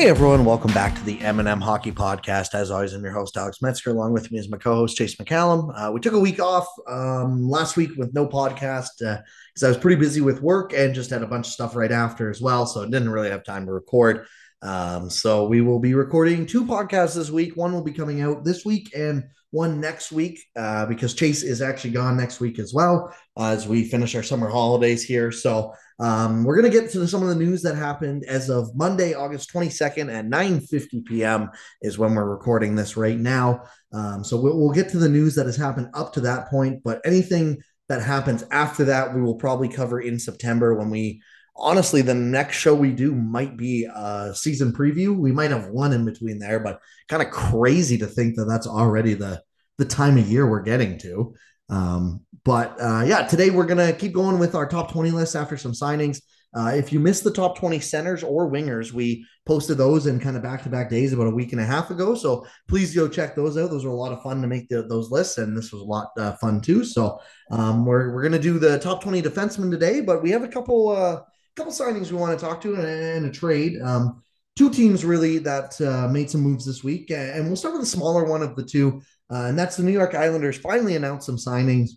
Hey everyone, welcome back to the M&M Hockey Podcast. As always, I'm your host Alex Metzger. Along with me is my co-host Chase McCallum. Uh, we took a week off um, last week with no podcast because uh, I was pretty busy with work and just had a bunch of stuff right after as well, so didn't really have time to record. Um, so we will be recording two podcasts this week. One will be coming out this week and one next week uh, because Chase is actually gone next week as well as we finish our summer holidays here. So um, we're going to get to some of the news that happened as of Monday, August 22nd at 9:50 p.m. is when we're recording this right now. Um, so we'll, we'll get to the news that has happened up to that point, but anything that happens after that, we will probably cover in September when we. Honestly, the next show we do might be a season preview. We might have one in between there, but kind of crazy to think that that's already the the time of year we're getting to. Um, but uh, yeah, today we're gonna keep going with our top 20 list after some signings. Uh, if you missed the top 20 centers or wingers, we posted those in kind of back to back days about a week and a half ago. So please go check those out. Those were a lot of fun to make the, those lists, and this was a lot uh, fun too. So um, we're, we're going to do the top 20 defensemen today, but we have a couple uh, couple signings we want to talk to and, and a trade. Um, two teams really that uh, made some moves this week, and we'll start with the smaller one of the two, uh, and that's the New York Islanders. Finally announced some signings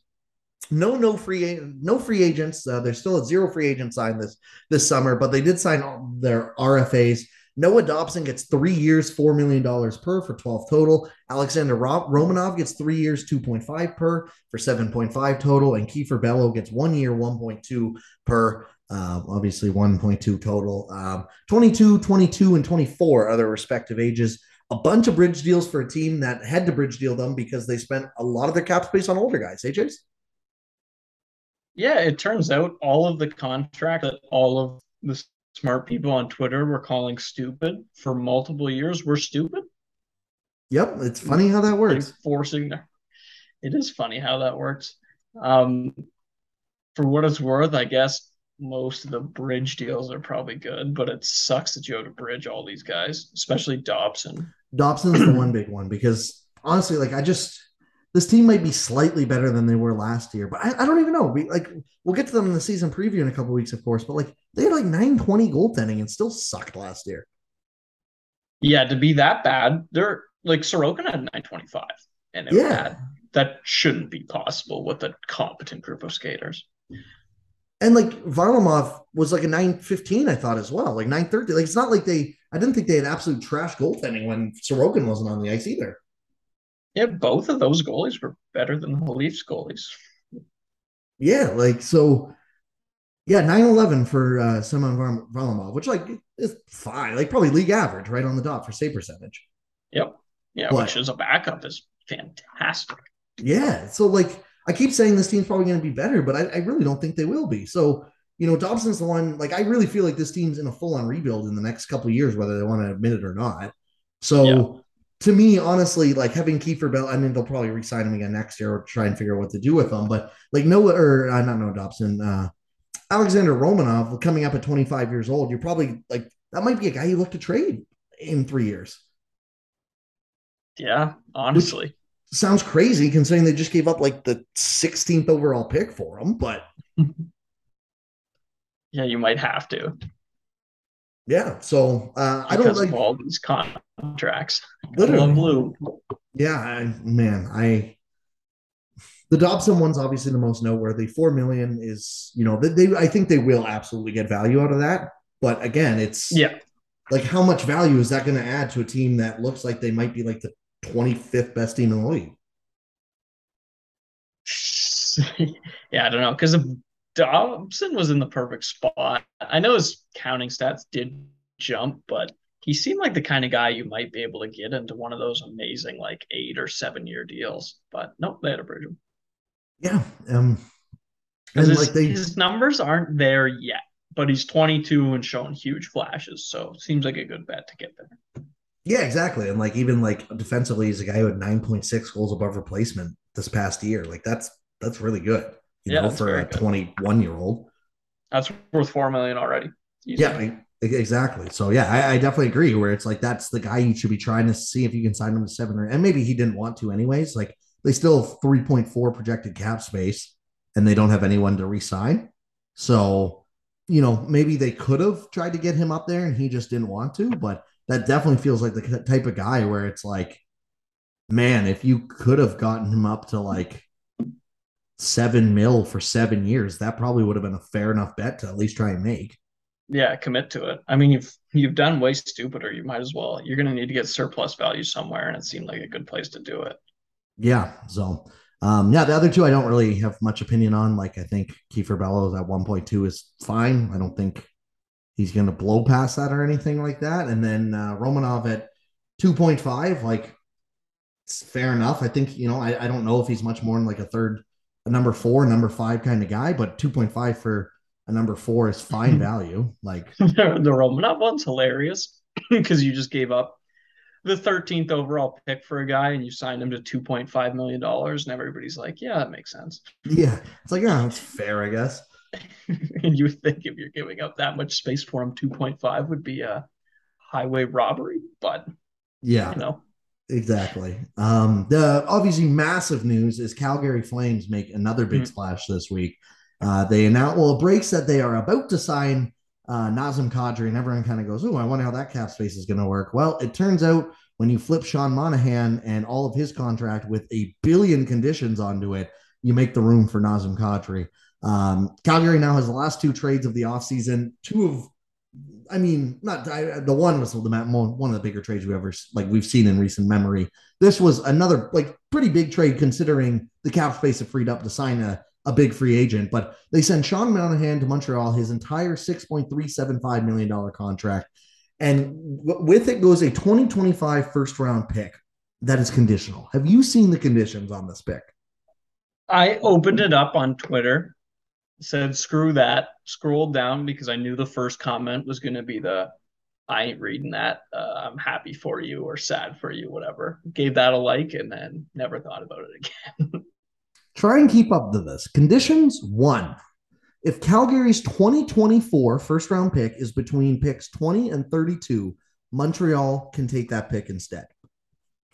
no no free no free agents. Uh, there's still a zero free agent signed this this summer but they did sign all their rfas noah dobson gets three years four million dollars per for 12 total. Alexander romanov gets three years 2.5 per for 7.5 total. And kiefer Bellows gets one year 1.2 per uh, obviously 1.2 total. Um, 22 22 and 24 other respective ages. A bunch of bridge deals for a team that had to bridge deal them because they spent a lot of their cap space on older guys. Chase? Yeah, it turns out all of the contract that all of the smart people on Twitter were calling stupid for multiple years were stupid. Yep, it's funny how that works. Forcing it is funny how that works. Um, for what it's worth, I guess most of the bridge deals are probably good, but it sucks that you have to bridge all these guys, especially Dobson. Dobson's the one big one because honestly, like I just this team might be slightly better than they were last year, but I, I don't even know. We like we'll get to them in the season preview in a couple weeks, of course. But like they had like 920 goaltending and still sucked last year. Yeah, to be that bad, they're like Sorokin had 925, and it yeah. Bad. that shouldn't be possible with a competent group of skaters. And like Varlamov was like a 915, I thought as well, like 930. Like it's not like they I didn't think they had absolute trash goaltending when Sorokin wasn't on the ice either. Yeah, both of those goalies were better than the Leafs goalies. Yeah, like so. Yeah, 9-11 for uh, Semyon Varlamov, which like is fine, like probably league average, right on the dot for save percentage. Yep. Yeah, but, which is a backup is fantastic. Yeah, so like I keep saying this team's probably going to be better, but I, I really don't think they will be. So you know, Dobson's the one. Like I really feel like this team's in a full on rebuild in the next couple of years, whether they want to admit it or not. So. Yeah to me, honestly, like having Kiefer Bell, I mean, they'll probably resign him again next year or try and figure out what to do with him. But like Noah or uh, not Noah Dobson, uh, Alexander Romanov coming up at 25 years old, you're probably like that might be a guy you look to trade in three years. Yeah, honestly. Which sounds crazy considering they just gave up like the 16th overall pick for him, but yeah, you might have to. Yeah, so uh, I don't like all these contracts. Literally, blue. Yeah, I, man, I the Dobson one's obviously the most noteworthy. Four million is, you know, they, they I think they will absolutely get value out of that. But again, it's yeah, like how much value is that going to add to a team that looks like they might be like the 25th best team in the league? yeah, I don't know because Dobson was in the perfect spot. I know his counting stats did jump, but he seemed like the kind of guy you might be able to get into one of those amazing like eight or seven year deals. But nope, they had to bridge him. Yeah. Um and his, like they... his numbers aren't there yet, but he's 22 and showing huge flashes. So seems like a good bet to get there. Yeah, exactly. And like even like defensively, he's a guy who had 9.6 goals above replacement this past year. Like that's that's really good you yeah, know, for a 21 year old. That's worth four million already. Yeah, exactly. So yeah, I, I, definitely agree. Where it's like that's the guy you should be trying to see if you can sign him to seven or and maybe he didn't want to anyways. Like they still have 3.4 projected cap space and they don't have anyone to resign. So, you know, maybe they could have tried to get him up there and he just didn't want to, but that definitely feels like the type of guy where it's like, man, if you could have gotten him up to like seven mil for seven years, that probably would have been a fair enough bet to at least try and make. Yeah, commit to it. I mean, you've you've done way stupider. You might as well. You're going to need to get surplus value somewhere, and it seemed like a good place to do it. Yeah. So, um, yeah, the other two I don't really have much opinion on. Like, I think Kiefer Bellows at 1.2 is fine. I don't think he's going to blow past that or anything like that. And then uh, Romanov at 2.5, like, it's fair enough. I think, you know, I, I don't know if he's much more than like a third, a number four, number five kind of guy, but 2.5 for a number four is fine value. Like, the Romanov one's hilarious because you just gave up the 13th overall pick for a guy and you signed him to 2.5 million dollars and everybody's like yeah that makes sense. Yeah it's like yeah that's fair i guess. And you think if you're giving up that much space for him 2.5 would be a highway robbery but yeah. you know exactly um the obviously massive news is calgary flames make another big mm-hmm. splash this week uh they announced well it breaks that they are about to sign uh, Nazem Kadri, and everyone kind of goes, "Oh, I wonder how that cap space is going to work." Well, it turns out when you flip Sean Monahan and all of his contract with a billion conditions onto it, you make the room for Nazem Kadri. Um, Calgary now has the last two trades of the offseason. Two of, I mean, not I, the one was the one of the bigger trades we ever like we've seen in recent memory. This was another like pretty big trade considering the cap space it freed up to sign a a big free agent, but they send Sean Monahan to Montreal, his entire $6.375 million contract. And with it goes a 2025 first round pick that is conditional. Have you seen the conditions on this pick? I opened it up on Twitter, said, screw that, scrolled down because I knew the first comment was going to be the, I ain't reading that. Uh, I'm happy for you or sad for you, whatever. Gave that a like and then never thought about it again. Try and keep up to this. Conditions one. If Calgary's 2024 first round pick is between picks 20 and 32, Montreal can take that pick instead.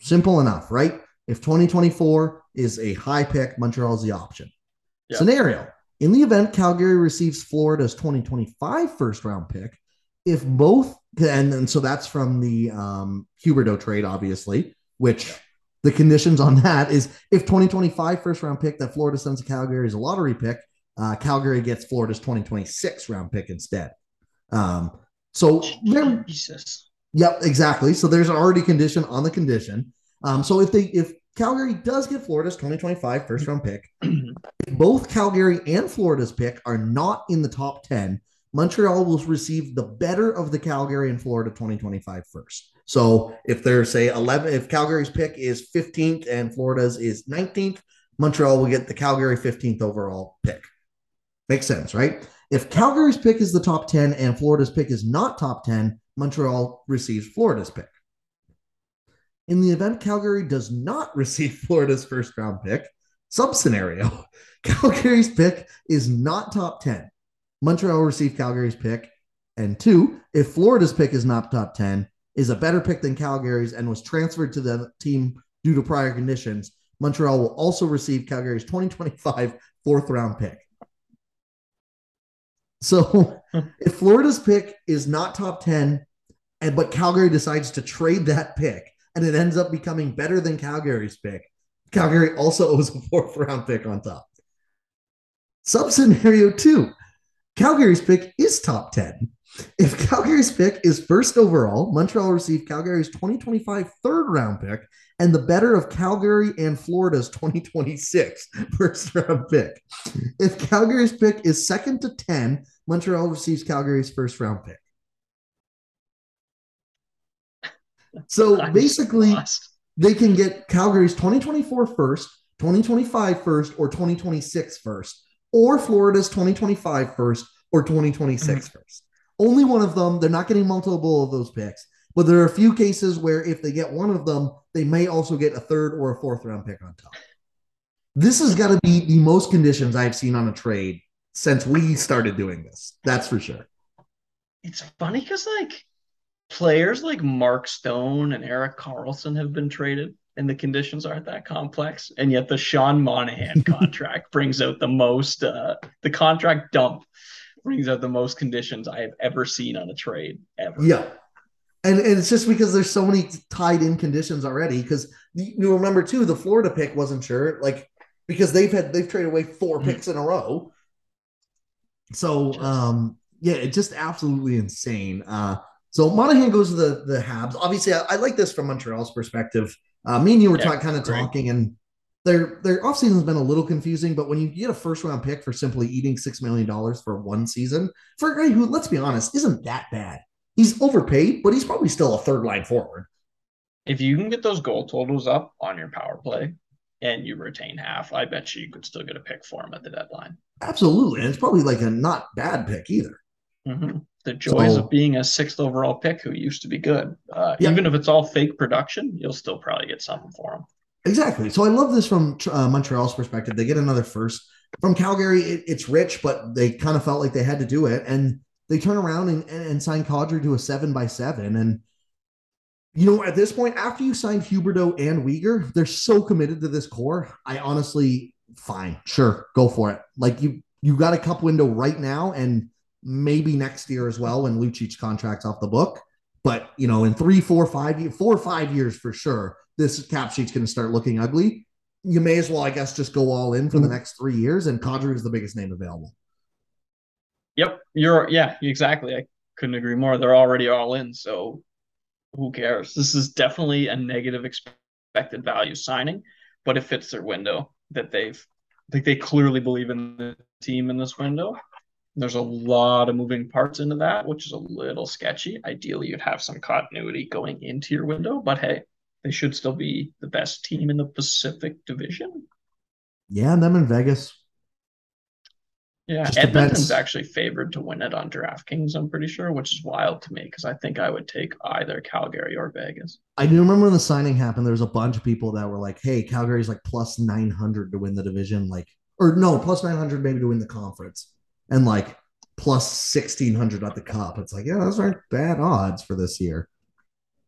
Simple enough, right? If 2024 is a high pick, montreal's the option. Yep. Scenario In the event Calgary receives Florida's 2025 first round pick, if both, and, and so that's from the um, Huberdeau trade, obviously, which the conditions on that is if 2025 first round pick that Florida sends to Calgary is a lottery pick, uh, Calgary gets Florida's 2026 round pick instead. Um, so Jesus. Yep, exactly. So there's already condition on the condition. Um, so if they if Calgary does get Florida's 2025 first round pick, if both Calgary and Florida's pick are not in the top 10, Montreal will receive the better of the Calgary and Florida 2025 first. So if they're say 11, if Calgary's pick is 15th and Florida's is 19th, Montreal will get the Calgary 15th overall pick. Makes sense, right? If Calgary's pick is the top 10 and Florida's pick is not top 10, Montreal receives Florida's pick. In the event Calgary does not receive Florida's first round pick, sub scenario, Calgary's pick is not top 10. Montreal will receive Calgary's pick. And two, if Florida's pick is not top 10, is a better pick than Calgary's and was transferred to the team due to prior conditions, Montreal will also receive Calgary's 2025 fourth round pick. So if Florida's pick is not top 10, and but Calgary decides to trade that pick and it ends up becoming better than Calgary's pick, Calgary also owes a fourth round pick on top. Sub scenario two Calgary's pick is top 10. If Calgary's pick is first overall, Montreal received Calgary's 2025 third round pick and the better of Calgary and Florida's 2026 first round pick. If Calgary's pick is second to 10, Montreal receives Calgary's first round pick. So basically, they can get Calgary's 2024 first, 2025 first, or 2026 first, or Florida's 2025 first or 2026 mm-hmm. first. Only one of them. They're not getting multiple of those picks, but there are a few cases where if they get one of them, they may also get a third or a fourth round pick on top. This has got to be the most conditions I've seen on a trade since we started doing this. That's for sure. It's funny because like players like Mark Stone and Erik Karlsson have been traded and the conditions aren't that complex. And yet the Sean Monahan contract brings out the most uh the contract dump brings out the most conditions I have ever seen on a trade ever. Yeah. And, and it's just because there's so many tied in conditions already. Because you remember too, the Florida pick wasn't sure, like because they've had they've traded away 4 mm-hmm. picks in a row. So um yeah, it's just absolutely insane. Uh so Monahan goes to the the Habs. Obviously, I, I like this from Montreal's perspective. Uh, me and you were yeah, kind of talking, and their their offseason has been a little confusing, but when you get a first round pick for simply eating six million dollars for one season, for a guy who, let's be honest, isn't that bad. He's overpaid, but he's probably still a third line forward. If you can get those goal totals up on your power play and you retain half, I bet you you could still get a pick for him at the deadline. Absolutely. And it's probably like a not bad pick either. Mm-hmm. The joys so, of being a sixth overall pick who used to be good. Uh, yeah. Even if it's all fake production, you'll still probably get something for him. Exactly. So I love this from uh, Montreal's perspective. They get another first from Calgary. It, it's rich, but they kind of felt like they had to do it, and they turn around and, and, and sign Kadri to a seven by seven. And you know, at this point, after you signed Huberdeau and Weegar, they're so committed to this core. I honestly, fine, sure, go for it. Like you, you got a cup window right now, and maybe next year as well when Lucic's contract's off the book. But you know, in three, four, five, four or five years for sure, this cap sheet's going to start looking ugly. You may as well, I guess, just go all in for the mm-hmm. next three years. And Kadri is the biggest name available. Yep, you're yeah, exactly. I couldn't agree more. They're already all in, so who cares? This is definitely a negative expected value signing, but it fits their window that they've like they clearly believe in the team in this window. There's a lot of moving parts into that, which is a little sketchy. Ideally, you'd have some continuity going into your window, but hey, they should still be the best team in the Pacific Division. Yeah, and them in Vegas. Yeah, Just Edmonton's depends. actually favored to win it on DraftKings, I'm pretty sure, which is wild to me because I think I would take either Calgary or Vegas. I do remember when the signing happened, there was a bunch of people that were like, hey, Calgary's like plus 900 to win the division. Like, or no, plus 900 maybe to win the conference. And like plus 1600 at the cup. It's like, yeah, those aren't bad odds for this year.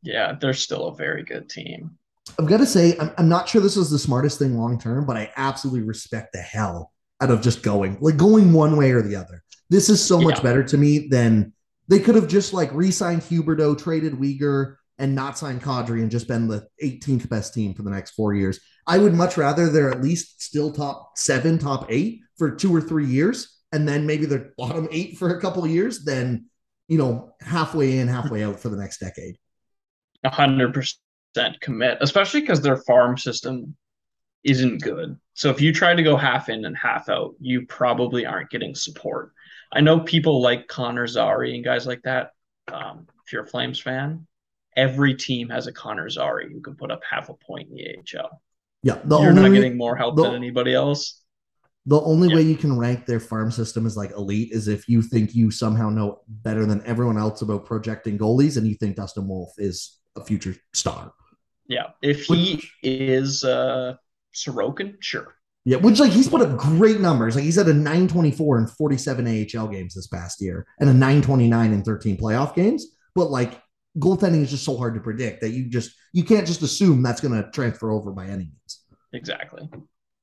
Yeah, they're still a very good team. I've got to say, I'm, I'm not sure this is the smartest thing long term, but I absolutely respect the hell out of just going, like going one way or the other. This is so much yeah. better to me than they could have just like re-signed Huberdeau, traded Weegar, and not signed Kadri and just been the 18th best team for the next four years. I would much rather they're at least still top seven, top eight for two or three years, and then maybe they're bottom eight for a couple of years then you know halfway in, halfway out for the next decade A hundred percent commit, especially because their farm system isn't good. So if you try to go half in and half out, you probably aren't getting support. I know people like Connor Zary and guys like that. Um, if you're a Flames fan, every team has a Connor Zary who can put up half a point in the AHL. Yeah, you're only, not getting more help the, than anybody else. The only yeah. way you can rank their farm system as like elite is if you think you somehow know better than everyone else about projecting goalies, and you think Dustin Wolf is a future star. Yeah, if he which, is uh Sorokin, sure. Yeah, which like he's put up great numbers. Like he's at a 924 in 47 AHL games this past year and a 929 in 13 playoff games. But like goaltending is just so hard to predict that you just you can't just assume that's going to transfer over by any means. Exactly.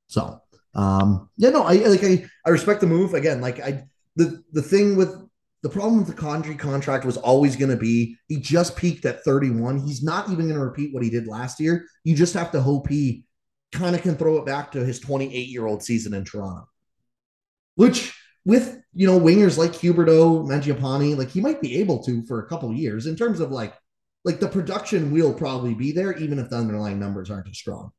So, um, yeah, no, I like I I respect the move again. Like I the the thing with the problem with the Kadri contract was always going to be he just peaked at 31. He's not even going to repeat what he did last year. You just have to hope he kind of can throw it back to his 28 year old season in Toronto, which with you know wingers like Huberdeau, Mangiapane, like he might be able to for a couple years in terms of like like the production will probably be there even if the underlying numbers aren't as strong.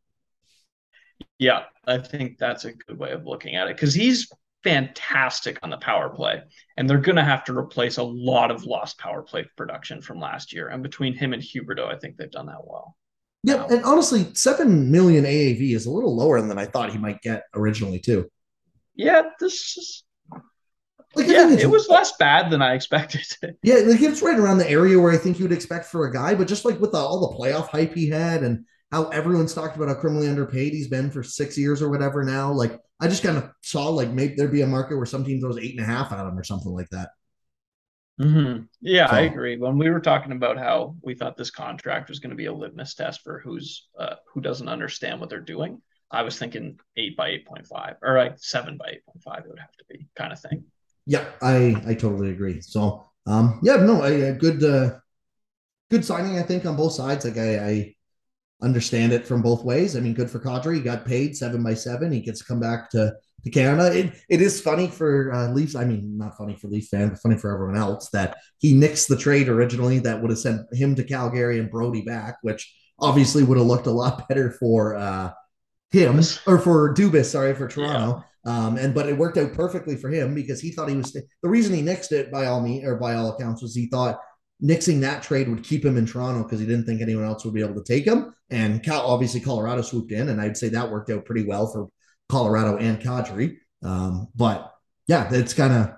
Yeah, I think that's a good way of looking at it because he's fantastic on the power play. And they're going to have to replace a lot of lost power play production from last year. And between him and Huberdeau, I think they've done that well. Yeah. And honestly, 7 million AAV is a little lower than I thought he might get originally, too. Yeah. This is. Like, yeah, it was less bad than I expected. yeah, like it's right around the area where I think you would expect for a guy, but just like with the, all the playoff hype he had and how everyone's talked about how criminally underpaid he's been for six years or whatever now. Like I just kind of saw like maybe there'd be a market where some team throws eight and a half at him or something like that. Mm-hmm. Yeah, so. I agree. When we were talking about how we thought this contract was going to be a litmus test for who's uh, who doesn't understand what they're doing, I was thinking eight by eight point five or like seven by eight point five. It would have to be kind of thing. Yeah, I I totally agree. So um yeah, no, a, a good uh good signing, I think, on both sides. Like I, I understand it from both ways. I mean, good for Kadri. He got paid seven by seven. He gets to come back to, to Canada. It, it is funny for uh, Leafs. I mean, not funny for Leafs fans, but funny for everyone else that he nixed the trade originally that would have sent him to Calgary and Brodie back, which obviously would have looked a lot better for uh, him or for Dubas, sorry, for Toronto. Yeah. Um, and but it worked out perfectly for him because he thought he was the reason he nixed it by all me or by all accounts was he thought nixing that trade would keep him in Toronto because he didn't think anyone else would be able to take him. And Cal, obviously Colorado swooped in, and I'd say that worked out pretty well for Colorado and Kadri. Um, but yeah, it's kind of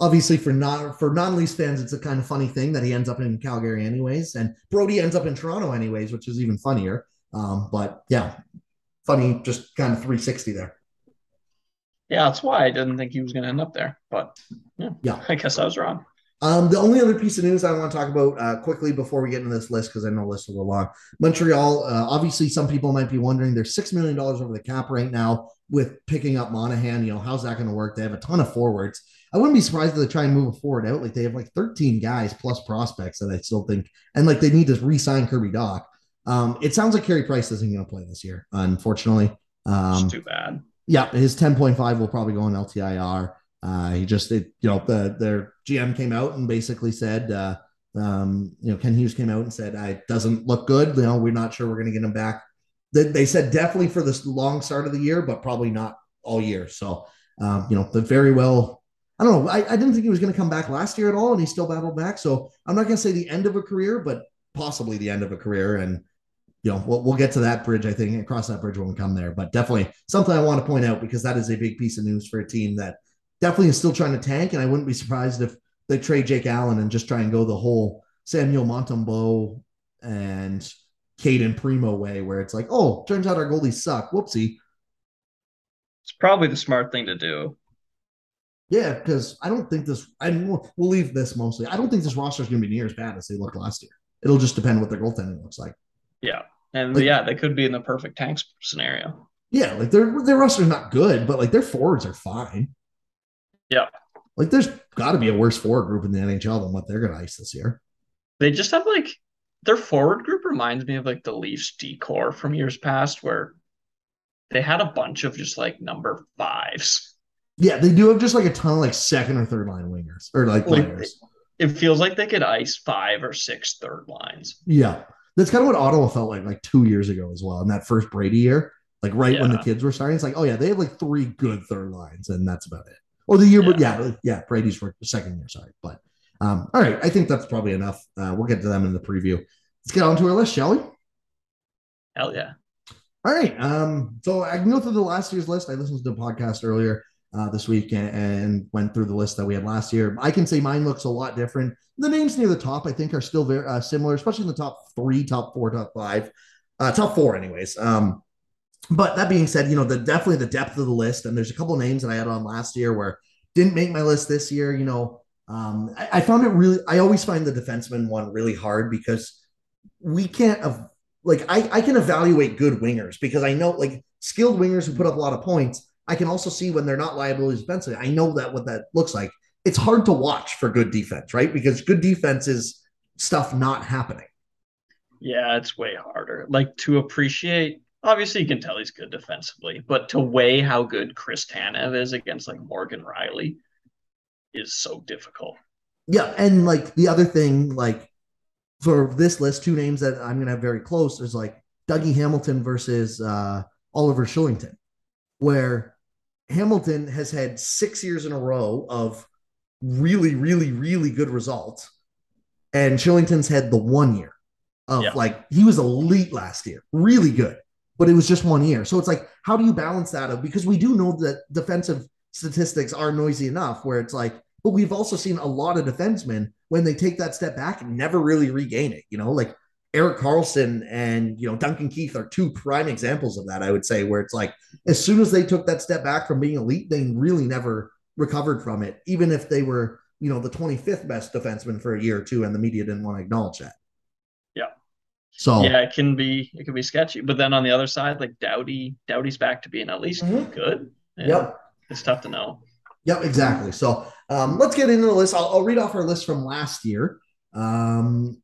obviously for non for non-Leafs fans, it's a kind of funny thing that he ends up in Calgary anyways, and Brodie ends up in Toronto anyways, which is even funnier. Um, but yeah, funny, just kind of 360 there. Yeah, that's why I didn't think he was going to end up there. But yeah, yeah, I guess I was wrong. Um, the only other piece of news I want to talk about uh, quickly before we get into this list, because I know the list will go long. Montreal, uh, obviously, some people might be wondering they're $6 million over the cap right now with picking up Monahan. You know, how's that going to work? They have a ton of forwards. I wouldn't be surprised if they try and move a forward out. Like they have like 13 guys plus prospects that I still think, and like they need to re sign Kirby Dach. Um, it sounds like Carey Price isn't going to play this year, unfortunately. Um, it's too bad. Yeah, his 10.5 will probably go on LTIR. Uh, he just, it, you know, the their GM came out and basically said, uh, um, you know, Kent Hughes came out and said, "I doesn't look good. You know, we're not sure we're going to get him back." They, they, said definitely for this long start of the year, but probably not all year. So, um, you know, the very well. I don't know. I, I didn't think he was going to come back last year at all, and he still battled back. So I'm not going to say the end of a career, but possibly the end of a career. And you know, we'll, we'll get to that bridge, I think, and cross that bridge when we come there. But definitely something I want to point out because that is a big piece of news for a team that definitely is still trying to tank. And I wouldn't be surprised if they trade Jake Allen and just try and go the whole Samuel Montembeault and Cayden Primeau way, where it's like, oh, turns out our goalies suck. Whoopsie. It's probably the smart thing to do. Yeah, because I don't think this. I we'll, we'll leave this mostly. I don't think this roster is going to be near as bad as they looked last year. It'll just depend what their goaltending looks like. Yeah, and like, yeah, they could be in the perfect tanks scenario. Yeah, like their their roster's not good, but like their forwards are fine. Yeah. Like there's got to be a worse forward group in the NHL than what they're going to ice this year. They just have like their forward group reminds me of like the Leafs decor from years past where they had a bunch of just like number fives. Yeah, they do have just like a ton of like second or third line wingers or like, like players. It feels like they could ice five or six third lines. Yeah. That's kind of what Ottawa felt like like two years ago as well. In that first Brady year, like right yeah. when the kids were starting, it's like, oh yeah, they have like three good third lines, and that's about it or the year, yeah. but yeah, yeah, Brady's second year, sorry. But um, all right, I think that's probably enough. Uh, we'll get to them in the preview. Let's get on to our list, shall we? Hell yeah. All right. Um, so I can go through the last year's list. I listened to the podcast earlier uh, this week and, and, went through the list that we had last year. I can say mine looks a lot different. The names near the top, I think, are still very uh, similar, especially in the top three, top four, top five, uh, top four, anyways. Um, but that being said, you know, the definitely the depth of the list, and there's a couple names that I had on last year where didn't make my list this year. You know, um, I, I, found it really. I always find the defenseman one really hard because we can't. Have, like I, I can evaluate good wingers because I know like skilled wingers who put up a lot of points. I can also see when they're not liabilities defensively. I know that what that looks like. It's hard to watch for good defense, right? Because good defense is stuff not happening. Yeah, it's way harder. Like to appreciate obviously you can tell he's good defensively, but to weigh how good Chris Tanev is against like Morgan Rielly is so difficult. Yeah, and like the other thing, like for this list, two names that I'm gonna have very close is like Dougie Hamilton versus uh, Oliver Kylington, where Hamilton has had six years in a row of really, really, really good results, and Kylington's had the one year of yeah. like he was elite last year, really good but it was just one year. So it's like, how do you balance that out? Because we do know that defensive statistics are noisy enough where it's like, but we've also seen a lot of defensemen when they take that step back and never really regain it. You know, like Erik Karlsson and you know Duncan Keith are two prime examples of that. I would say where it's like as soon as they took that step back from being elite, they really never recovered from it, even if they were you know the 25th best defenseman for a year or two, and the media didn't want to acknowledge that. So yeah, it can be it can be sketchy. But then on the other side, like Doughty, Doughty's back to being at least mm-hmm. good. And yep, it's tough to know. Yep, exactly. So um, let's get into the list. I'll, I'll, read off our list from last year. Um,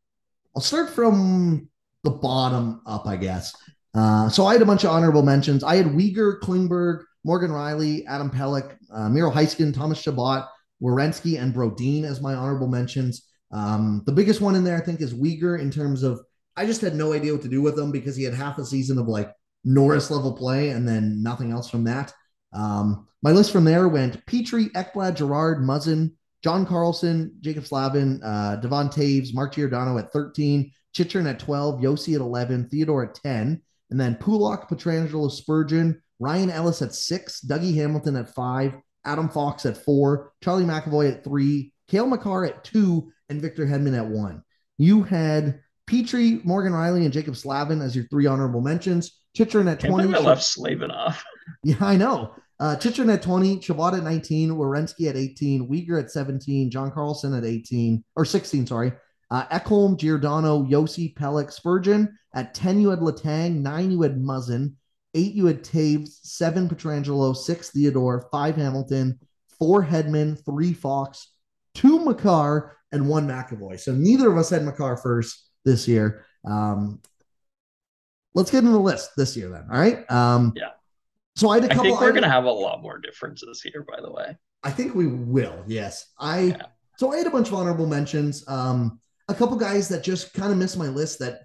I'll start from the bottom up, I guess. Uh, so I had a bunch of honorable mentions. I had Weegar, Klingberg, Morgan Rielly, Adam Pelech, uh, Miro Heiskanen, Thomas Chabot, Werenski, and Brodin as my honorable mentions. Um, the biggest one in there, I think, is Weegar in terms of I just had no idea what to do with him because he had half a season of like Norris level play and then nothing else from that. Um, my list from there went Petry, Ekblad, Girard, Muzzin, John Carlson, Jaccob Slavin, uh, Devon Toews, Mark Giordano at 13, Chychrun at 12, Josi at 11, Theodore at 10, and then Pulock, Pietrangelo, Spurgeon, Ryan Ellis at six, Dougie Hamilton at five, Adam Fox at four, Charlie McAvoy at three, Cale Makar at two, and Victor Hedman at one. You had Petry, Morgan Rielly, and Jaccob Slavin as your three honorable mentions. Chychrun at 20. I left Slavin off. Yeah, I know. Uh, Chychrun at 20, Chabot at 19, Werenski at 18, Weegar at 17, John Carlson at 18, or 16, sorry. Uh, Ekholm, Giordano, Josi, Pelech, Spurgeon. At 10, you had Letang. 9, you had Muzzin. 8, you had Toews. 7, Pietrangelo. 6, Theodore. 5, Hamilton. 4, Hedman. 3, Fox. 2, Makar. And 1, McAvoy. So neither of us had Makar first this year. Um, let's get into the list this year then. All right. Um, yeah. So I had a couple. I think we're going to have a lot more differences here, by the way. I think we will. Yes. I. Yeah. So I had a bunch of honorable mentions. Um, a couple guys that just kind of missed my list that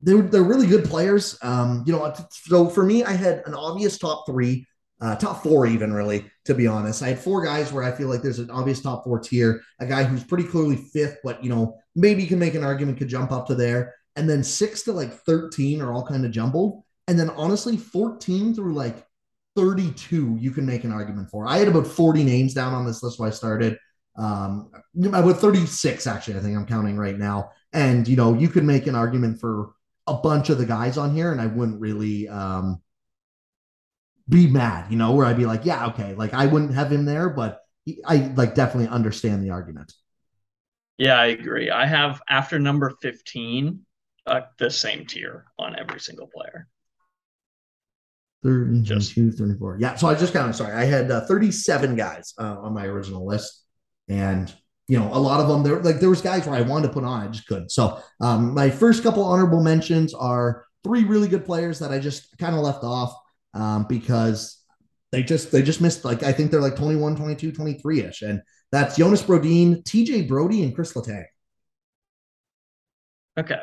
they're they're really good players. Um, you know, so for me, I had an obvious top three, uh, top four even really. To be honest, I had four guys where I feel like there's an obvious top four tier. A guy who's pretty clearly fifth, but you know maybe you can make an argument could jump up to there. And then six to like thirteen are all kind of jumbled. And then honestly, fourteen through like 32 you can make an argument for. I had about 40 names down on this list when I started. Um, about 36 actually, I think I'm counting right now. And you know, you could make an argument for a bunch of the guys on here, and I wouldn't really um be mad, you know, where I'd be like, yeah, okay, like I wouldn't have him there, but I like definitely understand the argument. Yeah, I agree. I have after number 15, uh, the same tier on every single player. 32, 34. Yeah. So I just counted. Sorry. I had uh, 37 guys uh, on my original list. And, you know, a lot of them, there like there was guys where I wanted to put on, I just couldn't. So um, my first couple honorable mentions are three really good players that I just kind of left off um, because they just they just missed like I think they're like 21, 22, 23 ish. And that's Jonas Brodin, TJ Brodie, and Chris Letang. Okay.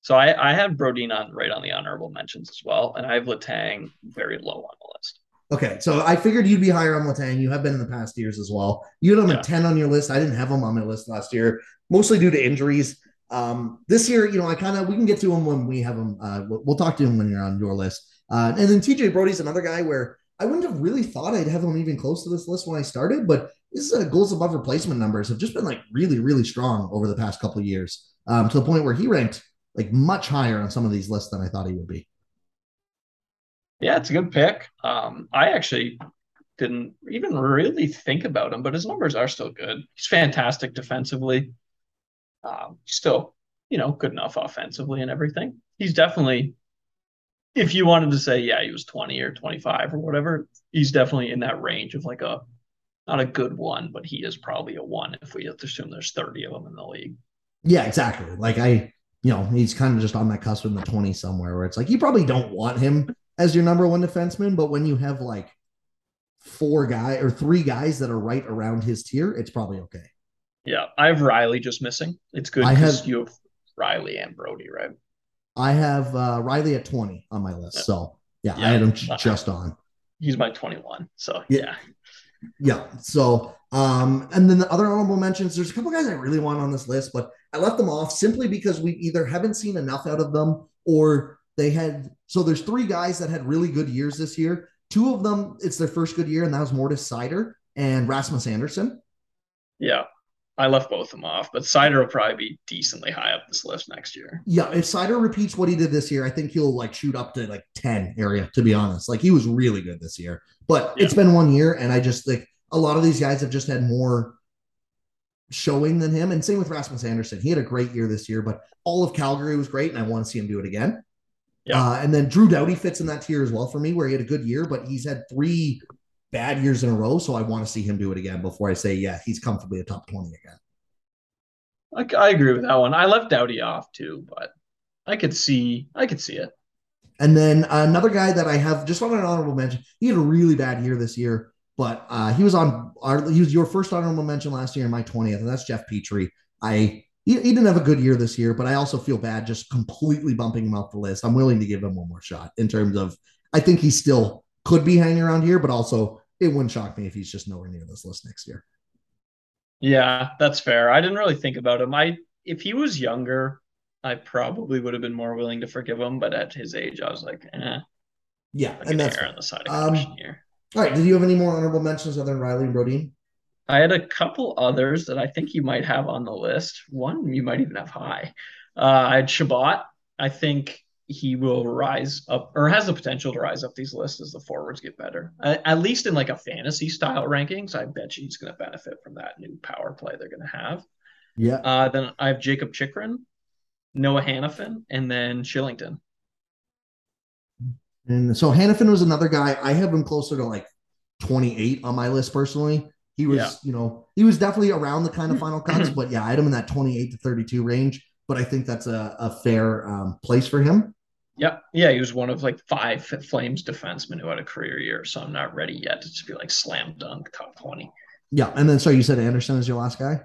So I, I have Brodin on right on the honorable mentions as well, and I have Letang very low on the list. Okay, so I figured you'd be higher on Letang. You have been in the past years as well. You had him yeah. at 10 on your list. I didn't have him on my list last year, mostly due to injuries. Um, this year, you know, I kind of we can get to him when we have him. Uh, we'll, we'll, talk to him when you're on your list. Uh, and then TJ Brodie's another guy where I wouldn't have really thought I'd have him even close to this list when I started, but his uh, goals above replacement numbers have just been like really, really strong over the past couple years um, to the point where he ranked like much higher on some of these lists than I thought he would be. Yeah, it's a good pick. Um, I actually didn't even really think about him, but his numbers are still good. He's fantastic defensively. Um, still, you know, good enough offensively and everything. He's definitely, if you wanted to say, yeah, he was 20 or 25 or whatever, he's definitely in that range of like a, not a good one, but he is probably a one if we assume there's 30 of them in the league. Yeah, exactly. Like I, you know, he's kind of just on that cusp in the 20 somewhere where it's like you probably don't want him as your number one defenseman, but when you have like four guy or three guys that are right around his tier, it's probably okay. Yeah, I have Rielly just missing. It's good because you have Rielly and Brodie, right? I have uh, Rielly at 20 on my list. So yeah, yeah, I had him just on. He's my 21. So yeah. yeah. Yeah. So um, and then the other honorable mentions, there's a couple guys I really want on this list, but I left them off simply because we either haven't seen enough out of them or they had. So there's three guys that had really good years this year. Two of them, it's their first good year, and that was Moritz Seider and Rasmus Andersson. Yeah. I left both of them off, but Seider will probably be decently high up this list next year. Yeah, if Seider repeats what he did this year, I think he'll like shoot up to like 10 area, to be honest. Like he was really good this year. But yeah. it's been one year, and I just think a lot of these guys have just had more showing than him. And same with Rasmus Andersson. He had a great year this year, but all of Calgary was great, and I want to see him do it again. Yeah. Uh, and then Drew Doughty fits in that tier as well for me, where he had a good year, but he's had three bad years in a row. So I want to see him do it again before I say, yeah, he's comfortably a top 20 again. I, I agree with that one. I left Doughty off too, but I could see I could see it. And then another guy that I have just on an honorable mention. He had a really bad year this year, but uh, he was on our he was your first honorable mention last year and my twentieth, and that's Jeff Petry. I he, he, didn't have a good year this year, but I also feel bad just completely bumping him off the list. I'm willing to give him one more shot in terms of I think he still could be hanging around here, but also it wouldn't shock me if he's just nowhere near this list next year. Yeah, that's fair. I didn't really think about him. I if he was younger, I probably would have been more willing to forgive him. But at his age, I was like, eh. Yeah, and that's on the side of um, here. All right. Did you have any more honorable mentions other than Rielly and? I had a couple others that I think you might have on the list. One you might even have high. Uh, I had Chabot. I think he will rise up or has the potential to rise up these lists as the forwards get better. At least in like a fantasy style rankings, I bet you he's going to benefit from that new power play they're going to have. Yeah. Uh, then I have Jakob Chychrun, Noah Hanifin, and then Kylington. And so Hanifin was another guy. I have him closer to like 28 on my list personally. He was, yeah. you know, he was definitely around the kind of final cuts, but yeah, I had him in that 28 to 32 range. But I think that's a, a fair um, place for him. Yep. Yeah, he was one of like five Flames defensemen who had a career year. So I'm not ready yet to just be like slam dunk top 20. Yeah. And then, so you said Andersson is your last guy?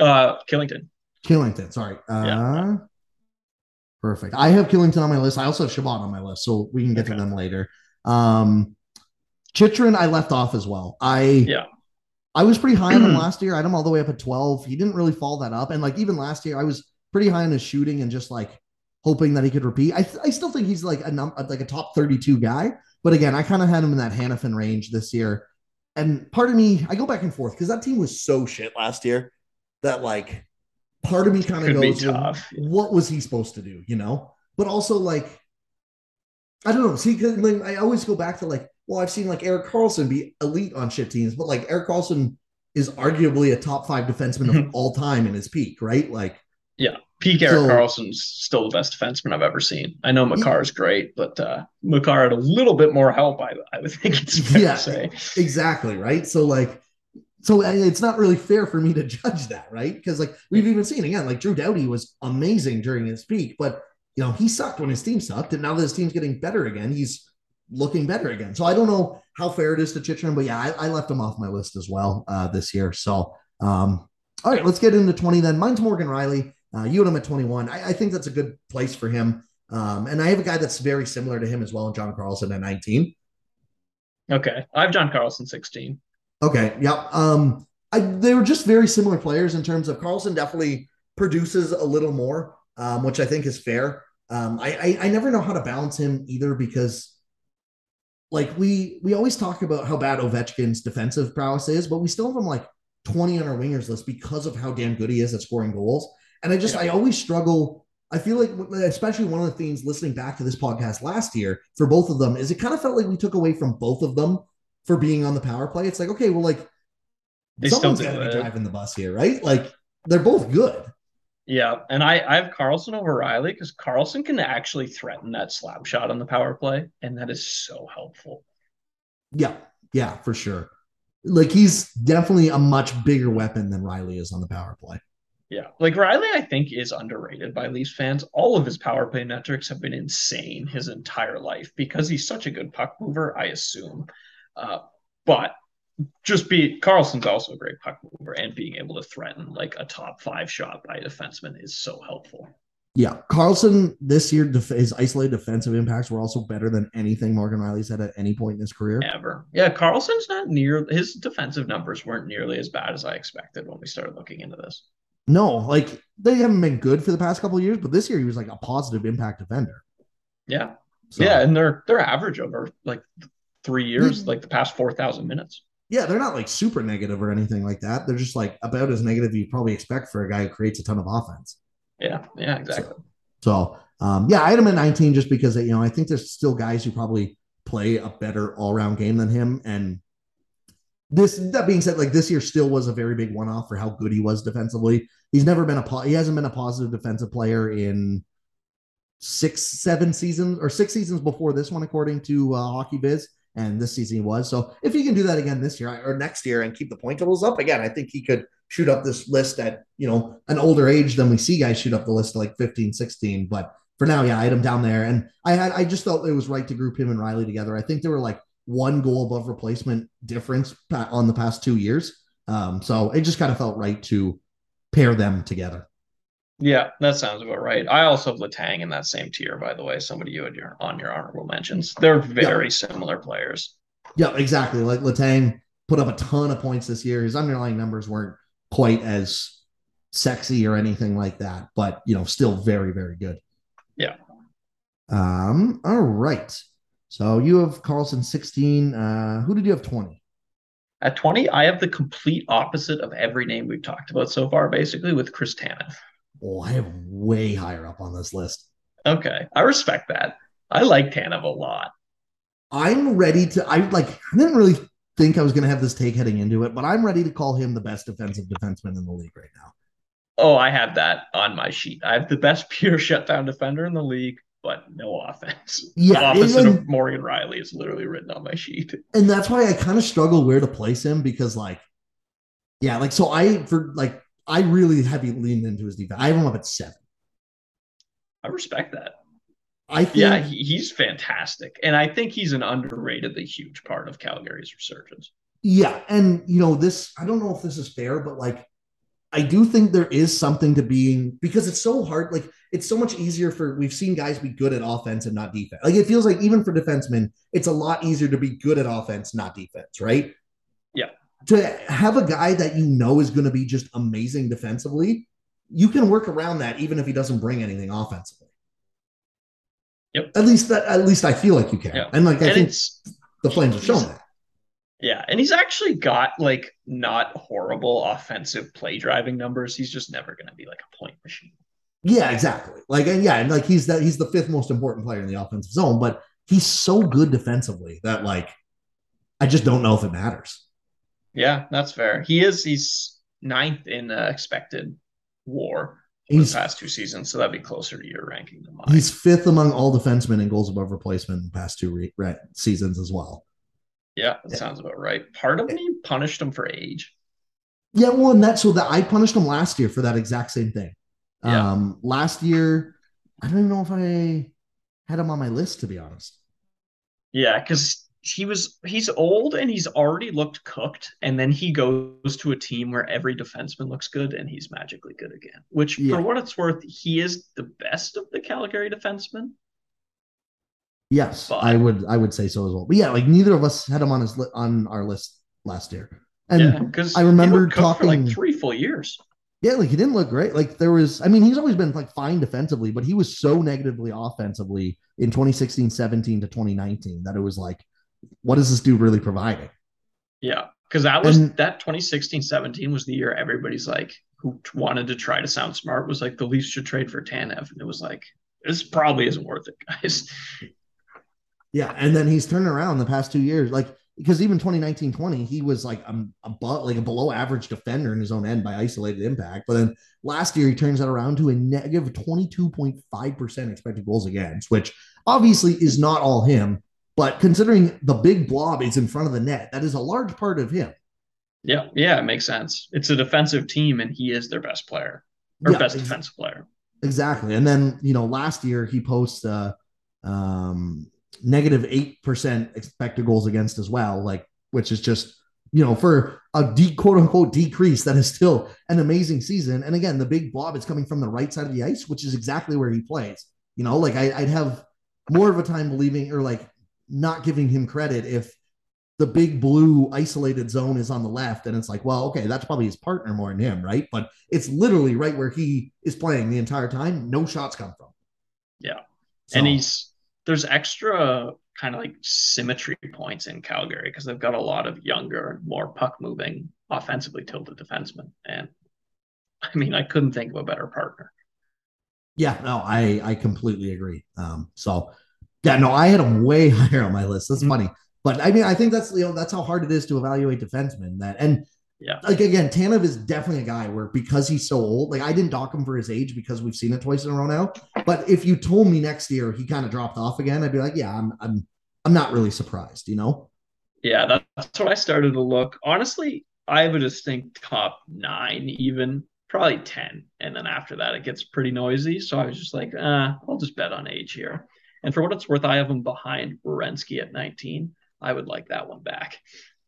Uh, Kylington. Kylington, Sorry. Uh, yeah. Perfect. I have Kylington on my list. I also have Chabot on my list. So we can get okay. to them later. Um, Chychrun, I left off as well. I, yeah. I was pretty high on him last year. I had him all the way up at 12. He didn't really fall that up. And like even last year, I was pretty high on his shooting and just like hoping that he could repeat. I, I still think he's like a num- like a top 32 guy. But again, I kind of had him in that Hanifin range this year. And part of me, I go back and forth because that team was so shit last year that like part of me kind of goes, well, what was he supposed to do, you know? But also like, I don't know. See, like, I always go back to like, well, I've seen like Erik Karlsson be elite on shit teams, but like Erik Karlsson is arguably a top five defenseman of all time in his peak, right? Like, yeah, peak so, Karlsson's still the best defenseman I've ever seen. I know Makar's yeah. great, but uh, Makar had a little bit more help. I, I would think it's fair yeah, to say. Exactly right. So like, so it's not really fair for me to judge that, right? Because like we've even seen again, like Drew Doughty was amazing during his peak, but you know he sucked when his team sucked, and now that his team's getting better again, he's looking better again. So I don't know how fair it is to Chychrun, but yeah, I, I left him off my list as well uh, this year. So um, all right, let's get into twenty then. Mine's Morgan Rielly. Uh, you and him at 21. I, I, think that's a good place for him. Um, and I have a guy that's very similar to him as well, in John Carlson at 19. Okay. I have John Carlson 16. Okay. Yep. Um, I, they were just very similar players in terms of Carlson definitely produces a little more, um, which I think is fair. Um, I, I, I never know how to balance him either because like we we always talk about how bad Ovechkin's defensive prowess is, but we still have him like 20 on our wingers list because of how damn good he is at scoring goals. And I just, I always struggle. I feel like, especially one of the things listening back to this podcast last year for both of them is it kind of felt like we took away from both of them for being on the power play. It's like, okay, well, like they someone's got to be driving the bus here, right? Like they're both good. Yeah, and I, I have Carlson over Rielly because Carlson can actually threaten that slap shot on the power play, and that is so helpful. Yeah, yeah, for sure. Like he's definitely a much bigger weapon than Rielly is on the power play. Yeah, like Rielly, I think is underrated by Leafs fans. All of his power play metrics have been insane his entire life because he's such a good puck mover. I assume, uh, but just be Carlson's also a great puck mover, and being able to threaten like a top five shot by a defenseman is so helpful. Yeah, Carlson this year his isolated defensive impacts were also better than anything Morgan Rielly's had at any point in his career. Ever. Yeah, Carlson's not near his defensive numbers weren't nearly as bad as I expected when we started looking into this. No, like they haven't been good for the past couple years, but this year he was like a positive impact defender. Yeah. So, yeah, and they're they're average over like three years, like the past four thousand minutes. Yeah, they're not like super negative or anything like that. They're just like about as negative you probably expect for a guy who creates a ton of offense. Yeah, yeah, exactly. So, so um, yeah, I had him at 19 just because you know I think there's still guys who probably play a better all round game than him, and this that being said, like this year still was a very big one off for how good he was defensively. He's never been a he hasn't been a positive defensive player in six, seven seasons or six seasons before this one, according to uh, HockeyViz. And this season he was. So if he can do that again this year or next year and keep the point totals up again, I think he could shoot up this list at, you know, an older age than we see guys shoot up the list like 15, 16. But for now, yeah, I had him down there. And I had, I just felt it was right to group him and Rielly together. I think there were like one goal above replacement difference on the past two years. Um, so it just kind of felt right to pair them together. Yeah, that sounds about right. I also have Letang in that same tier, by the way. Somebody you had your on your honorable mentions. They're very yeah. similar players. Yeah, exactly. Like Letang put up a ton of points this year. His underlying numbers weren't quite as sexy or anything like that, but you know, still very, very good. Yeah. Um, all right. So you have Carlson 16. Uh, who did you have 20? At 20, I have the complete opposite of every name we've talked about so far, basically, with Chris Tanev. Oh, I have way higher up on this list. Okay. I respect that. I like Tanev a lot. I'm ready to I like I didn't really think I was gonna have this take heading into it, but I'm ready to call him the best defensive defenseman in the league right now. Oh, I have that on my sheet. I have the best pure shutdown defender in the league, but no offense. Yeah, the opposite and, of Morgan Rielly is literally written on my sheet. And that's why I kind of struggle where to place him because, like, yeah, like so I for like I really heavy leaned into his defense. I have him up at seven. I respect that. I think, yeah, he, he's fantastic, and I think he's an underratedly huge part of Calgary's resurgence. Yeah, and you know this. I don't know if this is fair, but like I do think there is something to being because it's so hard. Like it's so much easier for we've seen guys be good at offense and not defense. Like it feels like even for defensemen, it's a lot easier to be good at offense, not defense, right? Yeah. To have a guy that you know is going to be just amazing defensively, you can work around that even if he doesn't bring anything offensively. Yep. At least that at least I feel like you can. Yeah. And like I and think the Flames have shown that. Yeah, and he's actually got like not horrible offensive play driving numbers. He's just never going to be like a point machine. Yeah, exactly. Like, and yeah, and like he's that he's the fifth most important player in the offensive zone, but he's so good defensively that like I just don't know if it matters. Yeah, that's fair. He is. He's ninth in uh, expected WAR he's, the past two seasons, so that'd be closer to your ranking than mine. He's fifth among all defensemen in goals above replacement in the past two re- re- seasons as well. Yeah, that sounds about right. Part of me punished him for age. Yeah, well, and that's so that I punished him last year for that exact same thing. Yeah. Um, last year, I don't even know if I had him on my list to be honest. Yeah, because he was he's old and he's already looked cooked, and then he goes to a team where every defenseman looks good and he's magically good again. Which, yeah. for what it's worth, he is the best of the Calgary defensemen. Yes, but, I would I would say so as well. But yeah, like neither of us had him on his li- on our list last year. And because yeah, I remember talking like three full years. Yeah, like he didn't look great. Like there was, I mean, he's always been like fine defensively, but he was so negatively offensively in 2016, 17 to 2019 that it was like, what is this dude really providing? Yeah. Cause that was and, that 2016, 17 was the year everybody's like, who wanted to try to sound smart was like the Leafs should trade for Tanev. And it was like, this probably isn't worth it, guys. Yeah, and then he's turned around the past two years, like because even 2019 20, he was like a, above, like a below average defender in his own end by isolated impact. But then last year, he turns that around to a negative 22.5% expected goals against, which obviously is not all him. But considering the big blob is in front of the net, that is a large part of him. Yeah, yeah, it makes sense. It's a defensive team, and he is their best player or yeah, best ex- defensive player. Exactly. And then, you know, last year he posts uh um negative 8% expected goals against as well, like, which is just, you know, for a de- quote unquote decrease, that is still an amazing season. And again, the big blob is coming from the right side of the ice, which is exactly where he plays. You know, like I, I'd have more of a time believing or like not giving him credit if the big blue isolated zone is on the left and it's like well okay that's probably his partner more than him right but it's literally right where he is playing the entire time no shots come from yeah so, and he's there's extra kind of like symmetry points in Calgary because they've got a lot of younger, more puck moving, offensively tilted defensemen. And I mean, I couldn't think of a better partner. Yeah, no, I I completely agree. Um, so yeah, no, I had him way higher on my list. That's mm-hmm. funny. But I mean, I think that's you know that's how hard it is to evaluate defensemen. That and yeah. Like again, Tanev is definitely a guy where because he's so old, like I didn't dock him for his age because we've seen it twice in a row now. But if you told me next year he kind of dropped off again, I'd be like, yeah, I'm I'm I'm not really surprised, you know? Yeah, that's what I started to look. Honestly, I would just think top nine, even probably 10. And then after that, it gets pretty noisy. So I was just like, uh, I'll just bet on age here. And for what it's worth, I have him behind Werenski at 19. I would like that one back.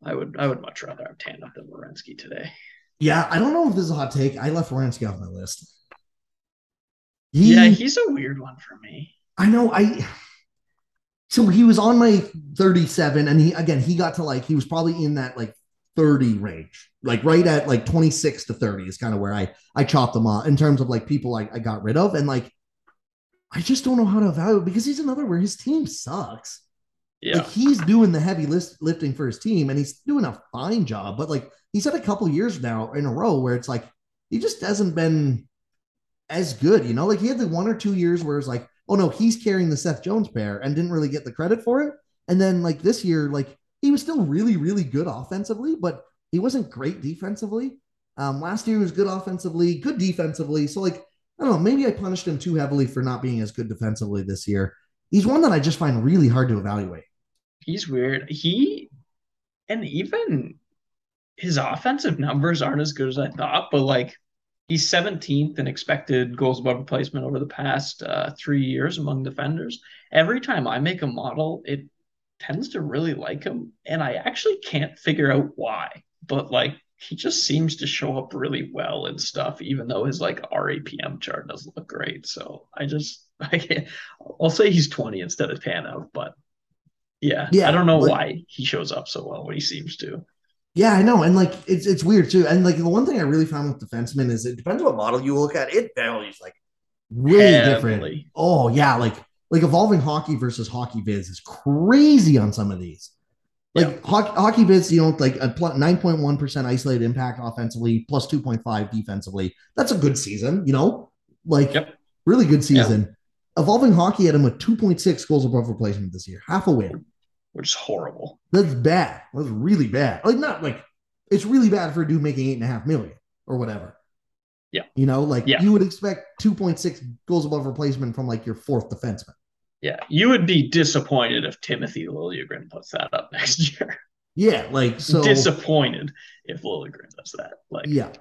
I would I would much rather have Tanev than Werenski today. Yeah, I don't know if this is a hot take. I left Werenski off my list. He, yeah, he's a weird one for me. I know. I so he was on my 37, and he again he got to like he was probably in that like 30 range, like right at like 26 to 30 is kind of where I I chopped him off in terms of like people I, I got rid of, and like I just don't know how to evaluate because he's another where his team sucks. Yeah. Like he's doing the heavy list lifting for his team and he's doing a fine job. But like he's had a couple years now in a row where it's like he just hasn't been as good, you know? Like he had the one or two years where it's like, oh no, he's carrying the Seth Jones pair and didn't really get the credit for it. And then like this year, like he was still really, really good offensively, but he wasn't great defensively. Um, last year was good offensively, good defensively. So like, I don't know, maybe I punished him too heavily for not being as good defensively this year. He's one that I just find really hard to evaluate he's weird. He and even his offensive numbers aren't as good as I thought, but like he's 17th in expected goals above replacement over the past uh, three years among defenders. Every time I make a model, it tends to really like him, and I actually can't figure out why. But like he just seems to show up really well and stuff, even though his like RAPM chart doesn't look great. So I just I can't. I'll say he's 20 instead of Tanev, but yeah. Yeah. I don't know why he shows up so well when he seems to. Yeah, I know. And like it's it's weird too. And like the one thing I really found with defensemen is it depends what model you look at, it values like really Heavily. different. Oh yeah, like like evolving hockey versus HockeyViz is crazy on some of these. Like yeah. hockey, HockeyViz, you know, like a 9.1% isolated impact offensively, plus 2.5 defensively. That's a good season, you know, like yep. really good season. Evolving hockey had him with 2.6 goals above replacement this year, half a win which is horrible. That's bad. That's really bad. Like not like it's really bad for a dude making eight and a half million or whatever. Yeah. You know, like yeah. you would expect 2.6 goals above replacement from like your fourth defenseman. Yeah. You would be disappointed if Timothy Liljegren puts that up next year. Yeah, like so disappointed if Liljegren does that. Like yeah.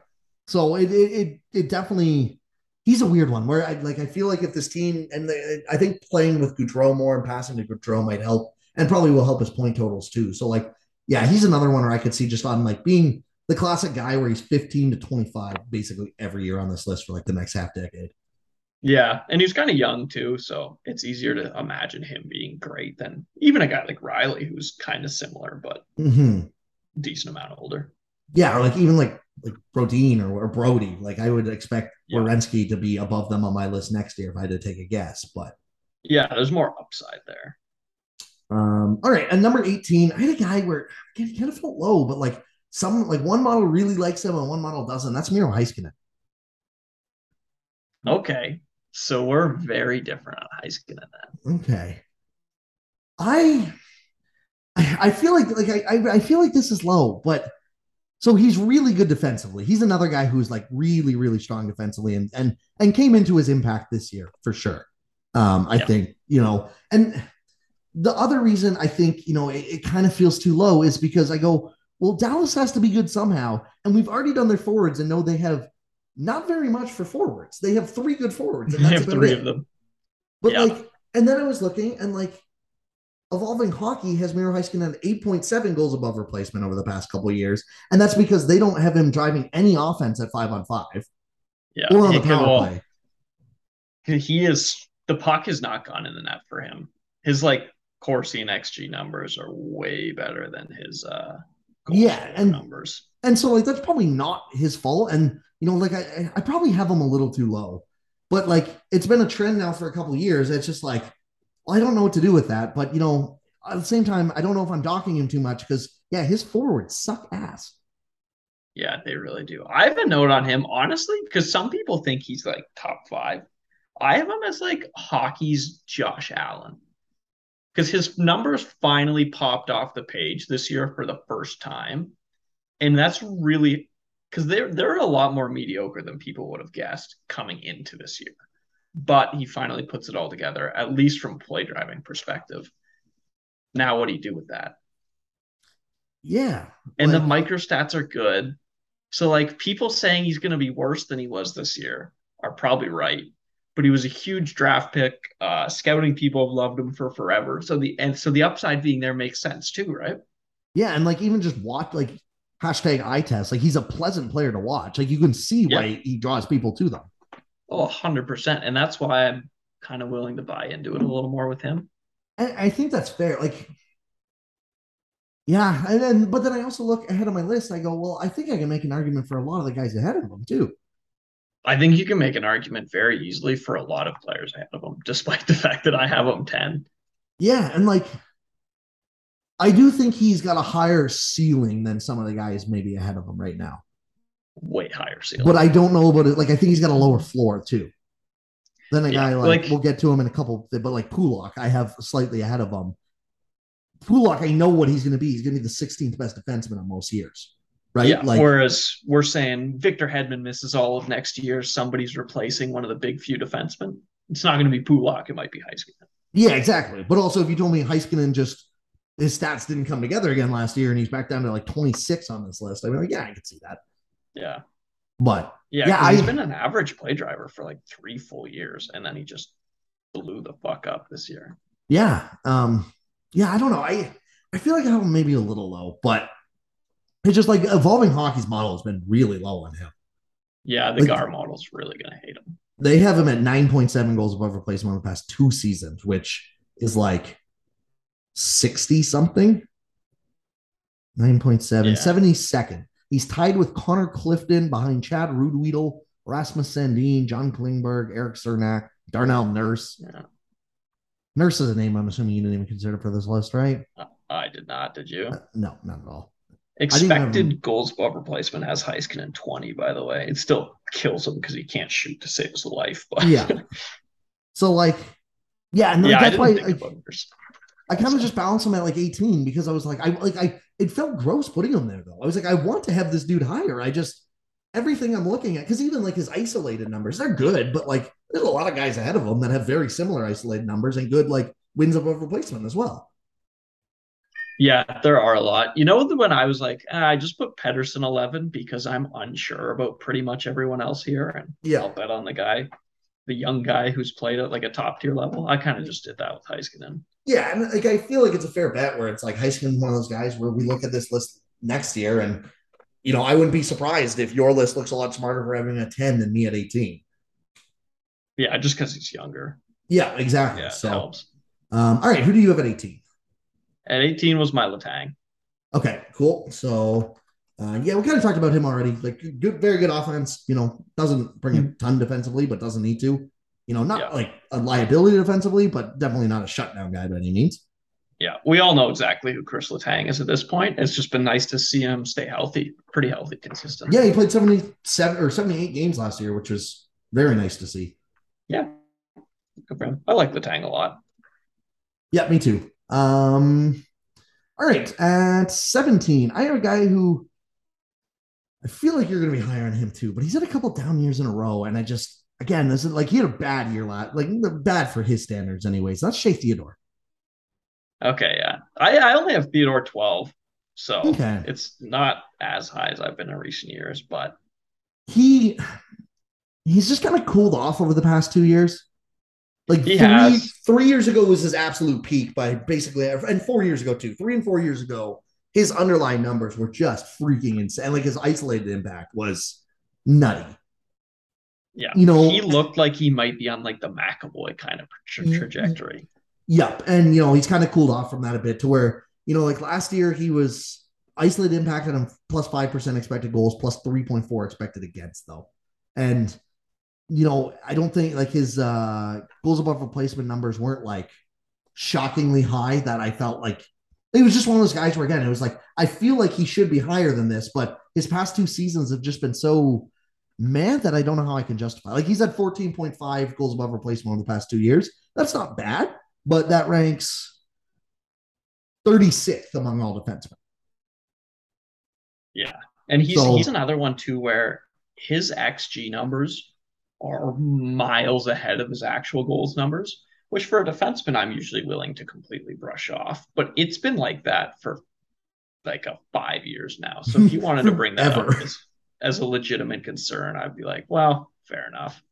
So it it it, it definitely he's a weird one where I like I feel like if this team and the, I think playing with Gaudreau more and passing to Gaudreau might help and probably will help his point totals too. So like, yeah, he's another one where I could see just on like being the classic guy where he's 15 to 25 basically every year on this list for like the next half decade. Yeah, and he's kind of young too, so it's easier to imagine him being great than even a guy like Rielly, who's kind of similar but mm-hmm. decent amount older. Yeah, or like even like like Brodin or, or Brodie. Like I would expect yeah. Werenski to be above them on my list next year if I had to take a guess. But yeah, there's more upside there. Um, all right, and number 18, I had a guy where again, kind of felt low, but like some like one model really likes him and one model doesn't. That's Miro Heiskanen. Okay. So we're very different on Heiskanen then. Okay. I I feel like like I I feel like this is low, but so he's really good defensively. He's another guy who's like really, really strong defensively and and and came into his impact this year for sure. Um, I yeah. think, you know, and the other reason I think, you know, it, it kind of feels too low is because I go, well, Dallas has to be good somehow. And we've already done their forwards and know they have not very much for forwards. They have three good forwards. And that's they have three it. of them. But yeah. like, and then I was looking and like, Evolving Hockey has Miro Heiskanen 8.7 goals above replacement over the past couple years. And that's because they don't have him driving any offense at five on five. Yeah. Or on the power play. He is, the puck has not gone in the net for him. His like Corsi and XG numbers are way better than his uh yeah and numbers. And so like that's probably not his fault. And you know, like I I probably have him a little too low. But like it's been a trend now for a couple years. It's just like well, I don't know what to do with that. But you know, at the same time, I don't know if I'm docking him too much because yeah, his forwards suck ass. Yeah, they really do. I have a note on him, honestly, because some people think he's like top five. I have him as like hockey's Josh Allen because his numbers finally popped off the page this year for the first time. And that's really because they're they're a lot more mediocre than people would have guessed coming into this year. But he finally puts it all together, at least from play driving perspective. Now what do you do with that? Yeah. And like, the microstats are good. So like people saying he's going to be worse than he was this year are probably right. But he was a huge draft pick. Uh, scouting people have loved him for forever. So the and so the upside being there makes sense too, right? Yeah, and like even just watch like hashtag eye test. Like he's a pleasant player to watch. Like you can see Yeah. why he draws people to them. Oh, 100%. And that's why I'm kind of willing to buy into it a little more with him. And I think that's fair. Like, yeah, and then but then I also look ahead of my list. I go, well, I think I can make an argument for a lot of the guys ahead of him too. I think you can make an argument very easily for a lot of players ahead of him, despite the fact that I have him 10. Yeah, and like I do think he's got a higher ceiling than some of the guys maybe ahead of him right now. Way higher ceiling. But I don't know about it. Like I think he's got a lower floor too. Then a Yeah, guy like, like- we'll get to him in a couple, but like Pulock, I have slightly ahead of him. Pulock, I know what he's going to be. He's going to be the 16th best defenseman on most years, right? Yeah. like Whereas we're saying Victor Hedman misses all of next year. Somebody's replacing one of the big few defensemen. It's not going to be Pulock. It might be Heiskanen. Yeah, exactly. But also, if you told me Heiskanen just his stats didn't come together again last year and he's back down to like 26 on this list, I'd be like, yeah, I could see that. Yeah. But Yeah. Yeah, he's I- been an average play driver for like three full years. And then he just blew the fuck up this year. yeah, um, yeah, I don't know. I I feel like I'm maybe a little low, but it's just like evolving hockey's model has been really low on him. Yeah. The Like- GAR model's really going to hate him. They have him at 9.7 goals above replacement in the past two seasons, which is like 60 something. 9.7, Yeah. 72nd. He's tied with Connor Clifton behind Chad Ruhwedel, Rasmus Sandin, John Klingberg, Erik Cernak, Darnell Nurse. Yeah. Nurse is a name I'm assuming you didn't even consider for this list, right? I did not. Did you? Uh, no, not at all. Expected goals above replacement has Heiskanen 20, by the way. It still kills him because he can't shoot to save his life. But Yeah. So, like, yeah, yeah, I that's why like. I kind of just balanced him at like 18 because I was like, I like I it felt gross putting him there though. I was like, I want to have this dude higher. I just everything I'm looking at, because even like his isolated numbers, they're good, but like there's a lot of guys ahead of him that have very similar isolated numbers and good like wins above replacement as well. Yeah, there are a lot. You know, when I was like, ah, I just put Pedersen 11 because I'm unsure about pretty much everyone else here. And Yeah. I'll bet on the guy, the young guy who's played at like a top tier level. I kind of just did that with Heiskanen. Yeah, and like I feel like it's a fair bet where it's like Heisman's one of those guys where we look at this list next year and you know, I wouldn't be surprised if your list looks a lot smarter for having a 10 than me at 18. Yeah, just because he's younger. Yeah, exactly. Yeah, so, helps. Um, all right. who do you have at 18? At 18 was my Letang. Okay, cool. So, uh, yeah, we kind of talked about him already. Like, good, very good offense. You know, doesn't bring a ton defensively, but doesn't need to. You know, not Yeah. like a liability defensively, but definitely not a shutdown guy by any means. Yeah, we all know exactly who Chris Letang is at this point. It's just been nice to see him stay healthy, pretty healthy, consistent. Yeah, he played seventy-seven or seventy-eight games last year, which was very nice to see. Yeah. Good for him. I like Letang a lot. Yeah, me too. Um, all right, at seventeen, I have a guy who I feel like you're going to be higher on him too, but he's had a couple down years in a row, and I just again, this is like he had a bad year last, like bad for his standards, anyways. That's Shea Theodore. Okay, yeah. I, I only have Theodore 12, so Okay. it's not as high as I've been in recent years, but he he's just kind of cooled off over the past two years. Like He three, has. three years ago was his absolute peak by basically, and four years ago too. Three and four years ago, his underlying numbers were just freaking insane. Like his isolated impact was nutty. yeah. You know- he looked like he might be on like the McAvoy kind of tra- Mm, trajectory. Yep, and you know he's kind of cooled off from that a bit to where you know like last year he was isolated impact at him plus five percent expected goals, plus three point four expected against though, and you know I don't think like his uh goals above replacement numbers weren't like shockingly high that I felt like he was just one of those guys where again it was like I feel like he should be higher than this, but his past two seasons have just been so mad that I don't know how I can justify. Like he's had fourteen point five goals above replacement over the past two years. That's not bad but that ranks 36th among all defensemen. Yeah. And he's So- he's another one too where his XG numbers are miles ahead of his actual goals numbers, which for a defenseman I'm usually willing to completely brush off. But it's been like that for like a five years now. So if you wanted to bring that up as, as a legitimate concern, I'd be like, well, fair enough.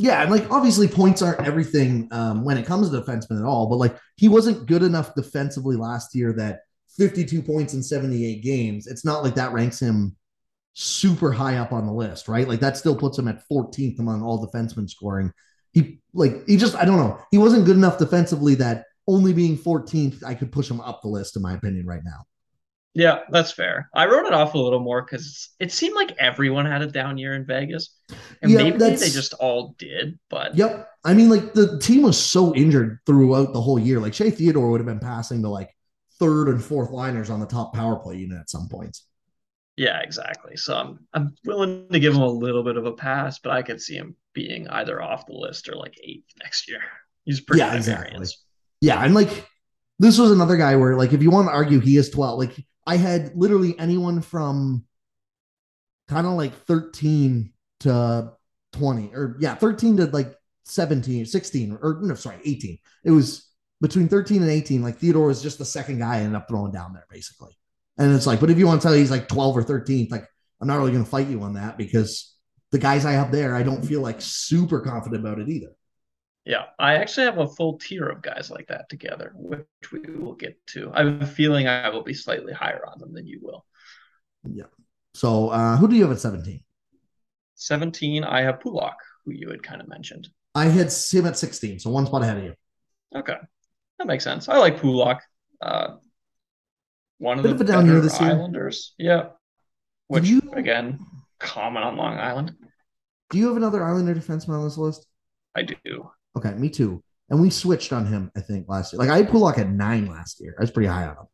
Yeah, and like obviously points aren't everything um, when it comes to defensemen at all, but like he wasn't good enough defensively last year that 52 points in 78 games. It's not like that ranks him super high up on the list, right? Like that still puts him at 14th among all defensemen scoring. He like he just I don't know. He wasn't good enough defensively that only being 14th I could push him up the list in my opinion right now. Yeah, that's fair. I wrote it off a little more because it seemed like everyone had a down year in Vegas, and Yeah, maybe they just all did. But Yep. I mean, like the team was so injured throughout the whole year. Like Shea Theodore would have been passing to like third and fourth liners on the top power play unit at some points. Yeah, exactly. So I'm I'm willing to give him a little bit of a pass, but I could see him being either off the list or like eighth next year. He's pretty Yeah, exactly. variance. Yeah, and like this was another guy where like if you want to argue he is 12, like I had literally anyone from kind of like 13 to 20 or yeah, 13 to like 17, 16 or no, sorry, 18. It was between 13 and 18. Like Theodore was just the second guy I ended up throwing down there basically. And it's like, but if you want to tell me he's like 12 or 13, like I'm not really going to fight you on that because the guys I have there, I don't feel like super confident about it either. Yeah, I actually have a full tier of guys like that together, which we will get to. I have a feeling I will be slightly higher on them than you will. Yeah. So uh who do you have at 17? 17, I have Pulock, who you had kind of mentioned. I had him at 16, so one spot ahead of you. Okay, that makes sense. I like Pulock. Uh, one of Bit the of down year this year. Islanders. Yeah, which you- again, common on Long Island. Do you have another Islander defenseman on this list? I do. Okay, me too. And we switched on him, I think, last year. Like I had Pulock at nine last year. I was pretty high on him.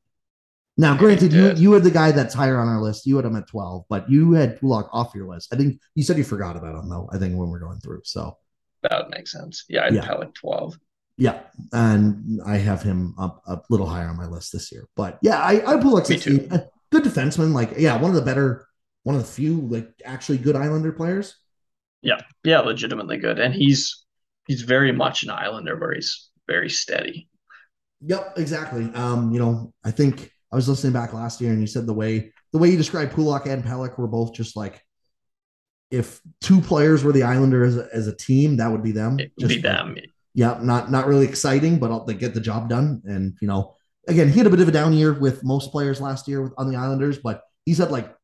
Now, granted, you you had the guy that's higher on our list. You had him at 12, but you had Pulock off your list. I think you said you forgot about him though, I think when we're going through. So That would make sense. Yeah, I'd Yeah. Pelech 12. Yeah. And I have him up a little higher on my list this year. But yeah, I, I Pulock Me 16. too. Uh, Good defenseman. Like, yeah, one of the better, one of the few like actually good Islander players. Yeah, yeah, legitimately good. And he's he's very much an Islander where he's very steady. Yep, exactly. Um, you know, I think I was listening back last year and you said the way the way you described Pulock and Pelech were both just like if two players were the Islanders as a, as a team, that would be them. It would Just be like- them. Yeah, not not really exciting, but I'll, they get the job done. And you know, again, he had a bit of a down year with most players last year with, on the Islanders, but he's had like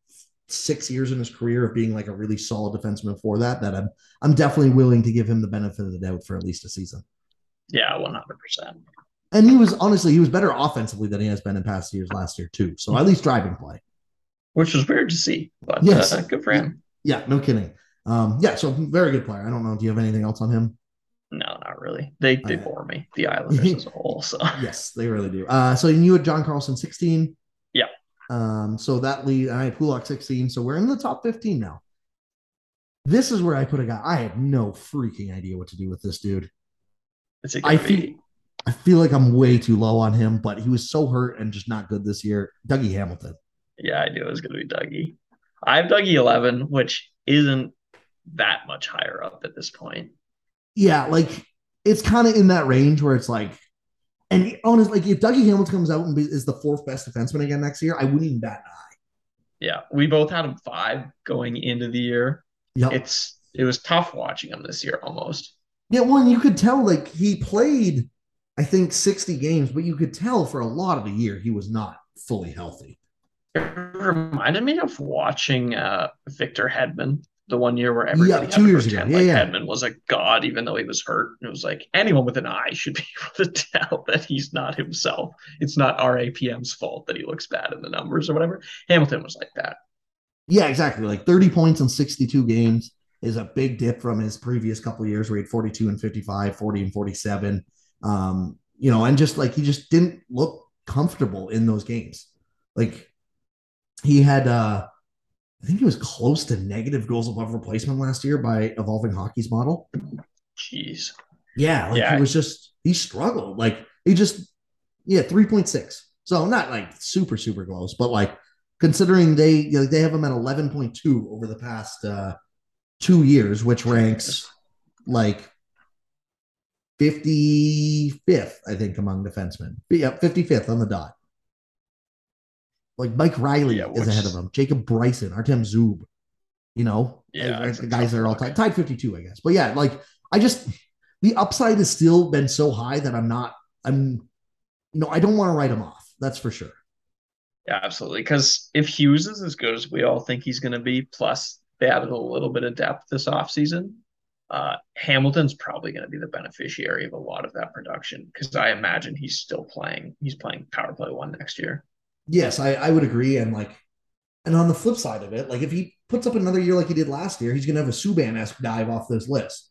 six years in his career of being like a really solid defenseman for that. That I'm I'm definitely willing to give him the benefit of the doubt for at least a season. Yeah, one hundred percent. And he was honestly, he was better offensively than he has been in past years last year, too. So at least driving play. Which was weird to see, but Yes. uh, good for him. Yeah, no kidding. Um, yeah, so very good player. I don't know. Do you have anything else on him? Not really. They they Okay. bore me, the Islanders as a whole. So Yes, they really do. Uh, so you had John Carlson 16. Yeah. Um, so that lead, I had Pulock 16. So we're in the top 15 now. This is where I put a guy. I have no freaking idea what to do with this dude. I gonna feel I feel like I'm way too low on him, but he was so hurt and just not good this year. Dougie Hamilton. yeah, I knew it was gonna be Dougie. I have Dougie eleven, which isn't that much higher up at this point. yeah, like it's kind of in that range where it's like, and honestly, like if Dougie Hamilton comes out and be, is the fourth best defenseman again next year, I wouldn't even bat an eye. Yeah, we both had him five going into the year. Yeah, It's it was tough watching him this year almost. yeah, well, and you could tell like he played, I think, 60 games, but you could tell for a lot of the year he was not fully healthy. It reminded me of watching uh, Victor Hedman the one year where everybody Yeah, two years ago. Yeah, like yeah. Hedman was a god, even though he was hurt. It was like anyone with an eye should be able to tell that he's not himself. It's not RAPM's fault that he looks bad in the numbers or whatever. Hamilton was like that. Yeah, exactly. Like 30 points in 62 games is a big dip from his previous couple of years where he had 42 and 55, 40 and 47. Um, you know, and just like he just didn't look comfortable in those games. Like he had uh I think he was close to negative goals above replacement last year by evolving hockey's model. Jeez. Yeah, like Yeah. he was just he struggled. Like he just yeah, 3.6. So not like super, super close, but like considering they you know, they have him at 11.2 over the past uh two years, which ranks like 55th, I think, among defensemen. Yeah, 55th on the dot. Like Mike Reilly yeah, is ahead of him. Jacob Bryson, Artem Zub. You know, yeah, the guys that are all tied, tied 52, I guess. But yeah, like I just the upside has still been so high that I'm not, I'm, you know, I don't want to write him off. That's for sure. Yeah, absolutely. Because if Hughes is as good as we all think he's going to be, plus they added a little bit of depth this offseason, uh, Hamilton's probably going to be the beneficiary of a lot of that production because I imagine he's still playing. He's playing power play one next year. Yes, I, I would agree. And like, and on the flip side of it, like if he puts up another year like he did last year, he's going to have a Subban esque dive off this list.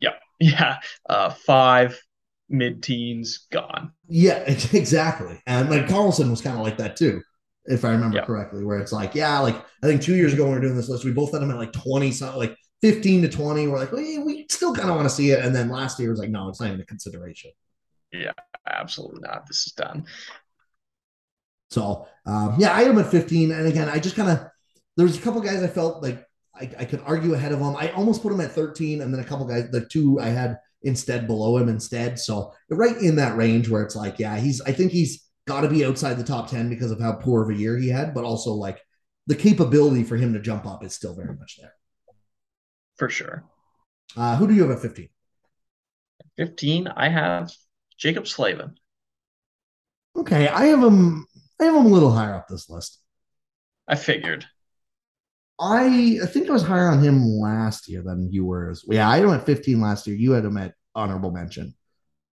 Yeah. Yeah. Uh, five mid teens gone. Yeah, exactly. And like Carlson was kind of like that too, if I remember correctly, where it's like, yeah, like I think two years ago when we were doing this list, we both had him at like 20 something, like 15 to 20. We're like, well, we still kind of want to see it. And then last year was like, no, it's not even a consideration. Yeah, absolutely not. This is done. So um, yeah, I am at 15. And again, I just kind of there's a couple guys I felt like I, I, could argue ahead of him. I almost put him at 13, and then a couple guys, the two I had instead below him instead. So right in that range where it's like, yeah, he's I think he's got to be outside the top 10 because of how poor of a year he had, but also like the capability for him to jump up is still very much there. For sure. Uh, who do you have at 15? 15, I have Jaccob Slavin. Okay, I have him I have him a little higher up this list. I figured. I I think I was higher on him last year than you were. Yeah, I had him at 15 last year. You had him at honorable mention.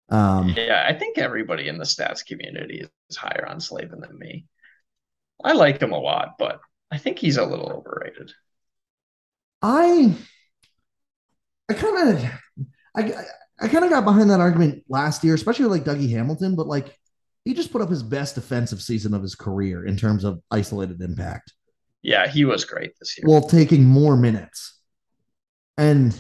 Um, yeah, I think everybody in the stats community is higher on Slavin than me. I like him a lot, but I think he's a little overrated. I I kind of I I kind of got behind that argument last year, especially like Dougie Hamilton, but like he just put up his best defensive season of his career in terms of isolated impact. Yeah, he was great this year. While taking more minutes. And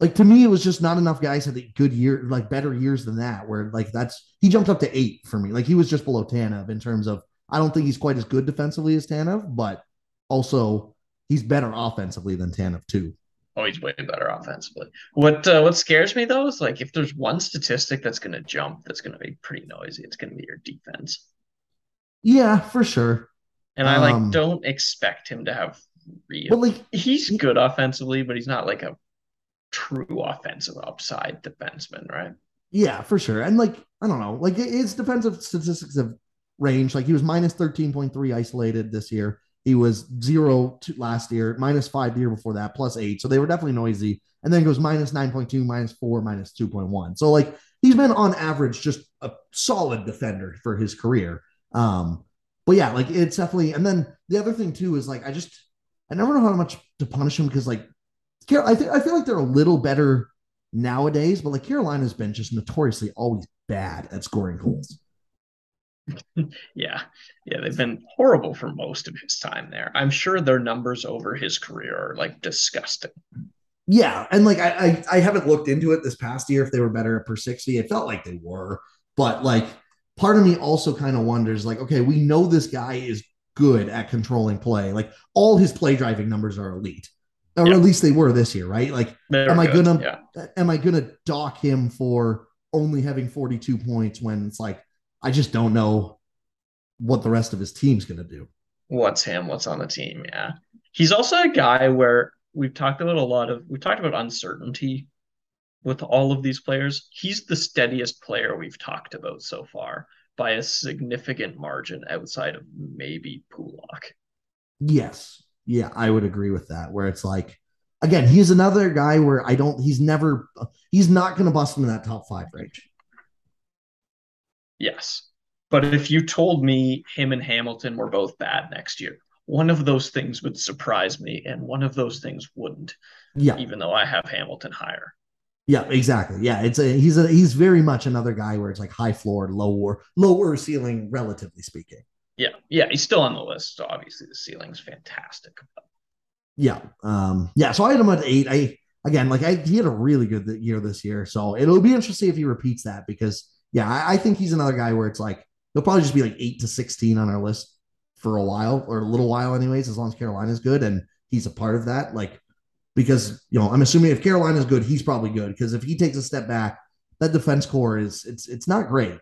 like to me, it was just not enough guys had a good year, like better years than that, where like that's he jumped up to eight for me. Like he was just below Tanev in terms of I don't think he's quite as good defensively as Tanev, but also he's better offensively than Tanev too. Oh, he's way better offensively. What uh, what scares me though is like if there's one statistic that's going to jump, that's going to be pretty noisy. It's going to be your defense. Yeah, for sure. And I like um, don't expect him to have real. But like he's he, good offensively, but he's not like a true offensive upside defenseman, right? Yeah, for sure. And like I don't know, like his defensive statistics have range. Like he was minus thirteen point three isolated this year. He was zero last year, minus five the year before that, plus eight. So they were definitely noisy. And then goes minus 9.2, minus four, minus 2.1. So like he's been on average just a solid defender for his career. Um, but yeah, like it's definitely. And then the other thing too is like I just I never know how much to punish him because like I think I feel like they're a little better nowadays, but like Carolina's been just notoriously always bad at scoring goals. yeah. Yeah. They've been horrible for most of his time there. I'm sure their numbers over his career are like disgusting. Yeah. And like, I, I, I haven't looked into it this past year if they were better at per 60. It felt like they were, but like, part of me also kind of wonders like, okay, we know this guy is good at controlling play. Like, all his play driving numbers are elite. Or yeah. at least they were this year, right? Like, They're am I gonna yeah. am I gonna dock him for only having 42 points when it's like I just don't know what the rest of his team's going to do. What's him? What's on the team? Yeah. He's also a guy where we've talked about a lot of, we've talked about uncertainty with all of these players. He's the steadiest player we've talked about so far by a significant margin outside of maybe Pulock. Yes. Yeah, I would agree with that. Where it's like, again, he's another guy where I don't, he's never, he's not going to bust into that top five range. Yes. But if you told me him and Hamilton were both bad next year, one of those things would surprise me and one of those things wouldn't. Yeah. Even though I have Hamilton higher. Yeah, exactly. Yeah, it's a he's a he's very much another guy where it's like high floor, lower lower ceiling, relatively speaking. Yeah, yeah, he's still on the list. So obviously the ceiling's fantastic. Yeah, um, yeah. So I had him at eight. I again, like I he had a really good year this year. So it'll be interesting if he repeats that because yeah, I, I, think he's another guy where it's like he'll probably just be like eight to sixteen on our list for a while or a little while, anyways, as long as Carolina's good and he's a part of that. Like because you know, I'm assuming if Carolina's good, he's probably good because if he takes a step back, that defense core is it's it's not great.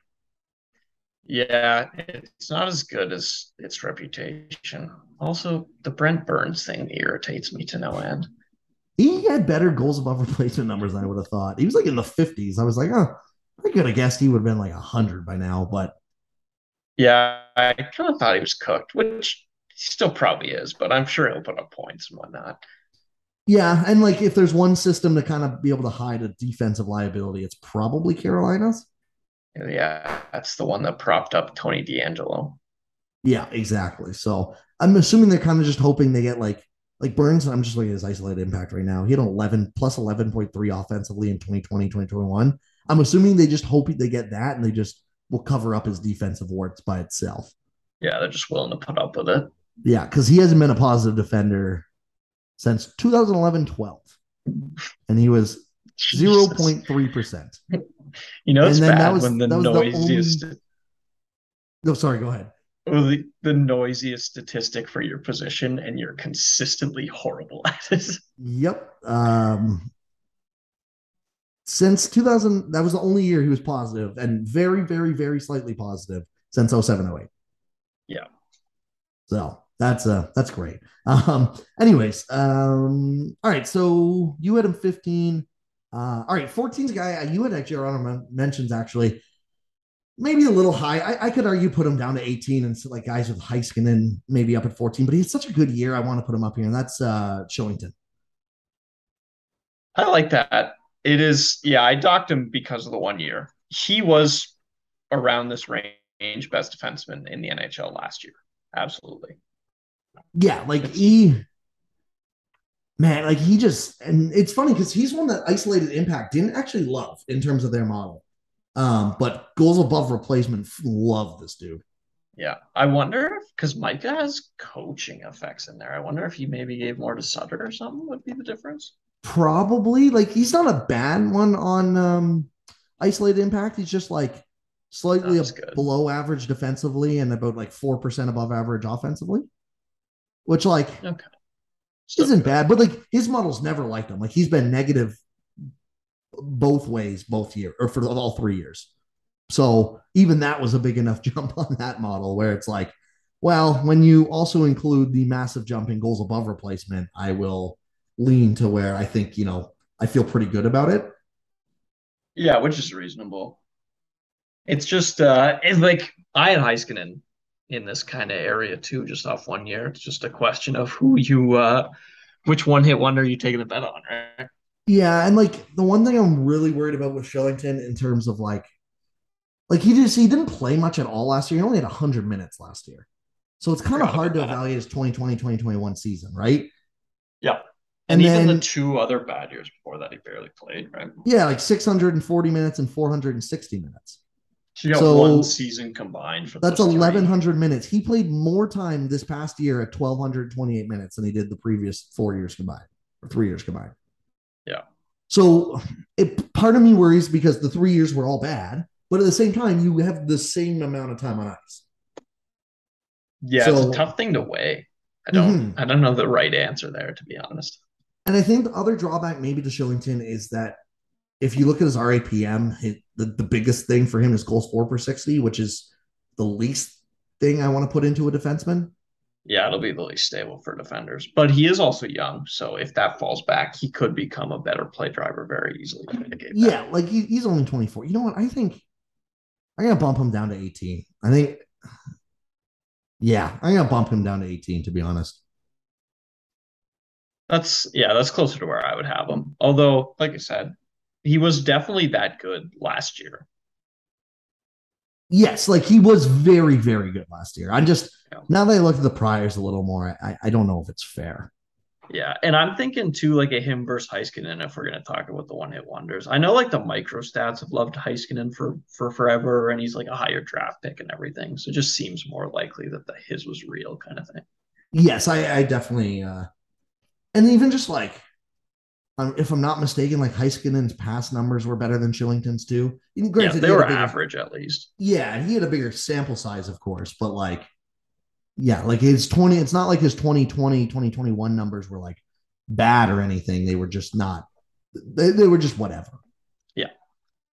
Yeah, it's not as good as its reputation. Also, the Brent Burns thing irritates me to no end. He had better goals above replacement numbers than I would have thought. He was like in the 50s. I was like, oh, I could have guessed he would have been like 100 by now, but. Yeah, I kind of thought he was cooked, which he still probably is, but I'm sure he'll put up points and whatnot. Yeah, and like if there's one system to kind of be able to hide a defensive liability, it's probably Carolina's. Yeah, that's the one that propped up Tony DeAngelo. Yeah, exactly. So I'm assuming they're kind of just hoping they get like like Burns. I'm just looking at his isolated impact right now. He had 11 plus 11.3 offensively in 2020, 2021. I'm assuming they just hope they get that and they just will cover up his defensive warts by itself. Yeah, they're just willing to put up with it. Yeah, because he hasn't been a positive defender since 2011 12. And he was 0.3%. You know, it's bad was, when the noisiest. Only... No, sorry, go ahead. The, the noisiest statistic for your position, and you're consistently horrible at it. Yep. Um, since 2000, that was the only year he was positive and very, very, very slightly positive since 0708. Yeah. So that's uh that's great. Um, anyways, um, all right. So you had him 15. Uh, all right, 14's guy. Uh, you had actually honor mentions actually maybe a little high. I, I, could argue put him down to 18 and so like guys with Heiskanen maybe up at 14, but he had such a good year. I want to put him up here, and that's uh Kylington. I like that. It is, yeah, I docked him because of the one year. He was around this range, best defenseman in the NHL last year. Absolutely. Yeah, like he man, like he just and it's funny because he's one that isolated impact didn't actually love in terms of their model. Um, but goals above replacement love this dude. Yeah. I wonder if because Micah has coaching effects in there. I wonder if he maybe gave more to Sutter or something would be the difference. Probably. Like he's not a bad one on um isolated impact. He's just like slightly below average defensively and about like four percent above average offensively which like okay. isn't bad. But like his models never liked him. Like he's been negative both ways, both year or for all three years. So even that was a big enough jump on that model where it's like, well, when you also include the massive jump in goals above replacement, I will lean to where I think, you know, I feel pretty good about it. Yeah, which is reasonable. It's just uh it's like I had Heiskanen in in this kind of area too, just off one year. It's just a question of who you, uh, which one hit wonder you taking a bet on, right? Yeah, and like the one thing I'm really worried about with Kylington in terms of like, like he just he didn't play much at all last year. He only had 100 minutes last year, so it's kind of hard to evaluate his 2020 2021 season, right? Yeah. And, and even the two other bad years before that, he barely played, right? Yeah, like 640 minutes and 460 minutes. So you got so one season combined for that's eleven hundred minutes. He played more time this past year at twelve hundred twenty eight minutes than he did the previous four years combined or three years combined. Yeah. So it part of me worries because the three years were all bad, but at the same time, you have the same amount of time on ice. Yeah, so, it's a tough thing to weigh. I don't mm-hmm. I don't know the right answer there, to be honest. And I think the other drawback maybe to Kylington is that if you look at his RAPM, the, the biggest thing for him is goals four per 60, which is the least thing I want to put into a defenseman. Yeah, it'll be the least stable for defenders. But he is also young. So if that falls back, he could become a better play driver very easily. Yeah, like he, he's only 24. You know what? I think I'm going to bump him down to 18. I think, yeah, I'm going to bump him down to 18, to be honest. That's, yeah, that's closer to where I would have him. Although, like I said, he was definitely that good last year. Yes, like he was very, very good last year. I'm just yeah. now that I look at the priors a little more, I, I don't know if it's fair. Yeah, and I'm thinking too, like a him versus Heiskanen. If we're gonna talk about the one hit wonders, I know like the micro stats have loved Heiskanen for for forever, and he's like a higher draft pick and everything. So it just seems more likely that the his was real kind of thing. Yes, I, I definitely, uh and even just like um, if I'm not mistaken, like Heiskanen's pass numbers were better than Kylington's too. Granted, yeah, they were bigger, average at least. Yeah, he had a bigger sample size, of course, but like, yeah, like his 20, it's not like his 2020, 2021 numbers were like bad or anything. They were just not, they, they were just whatever. Yeah.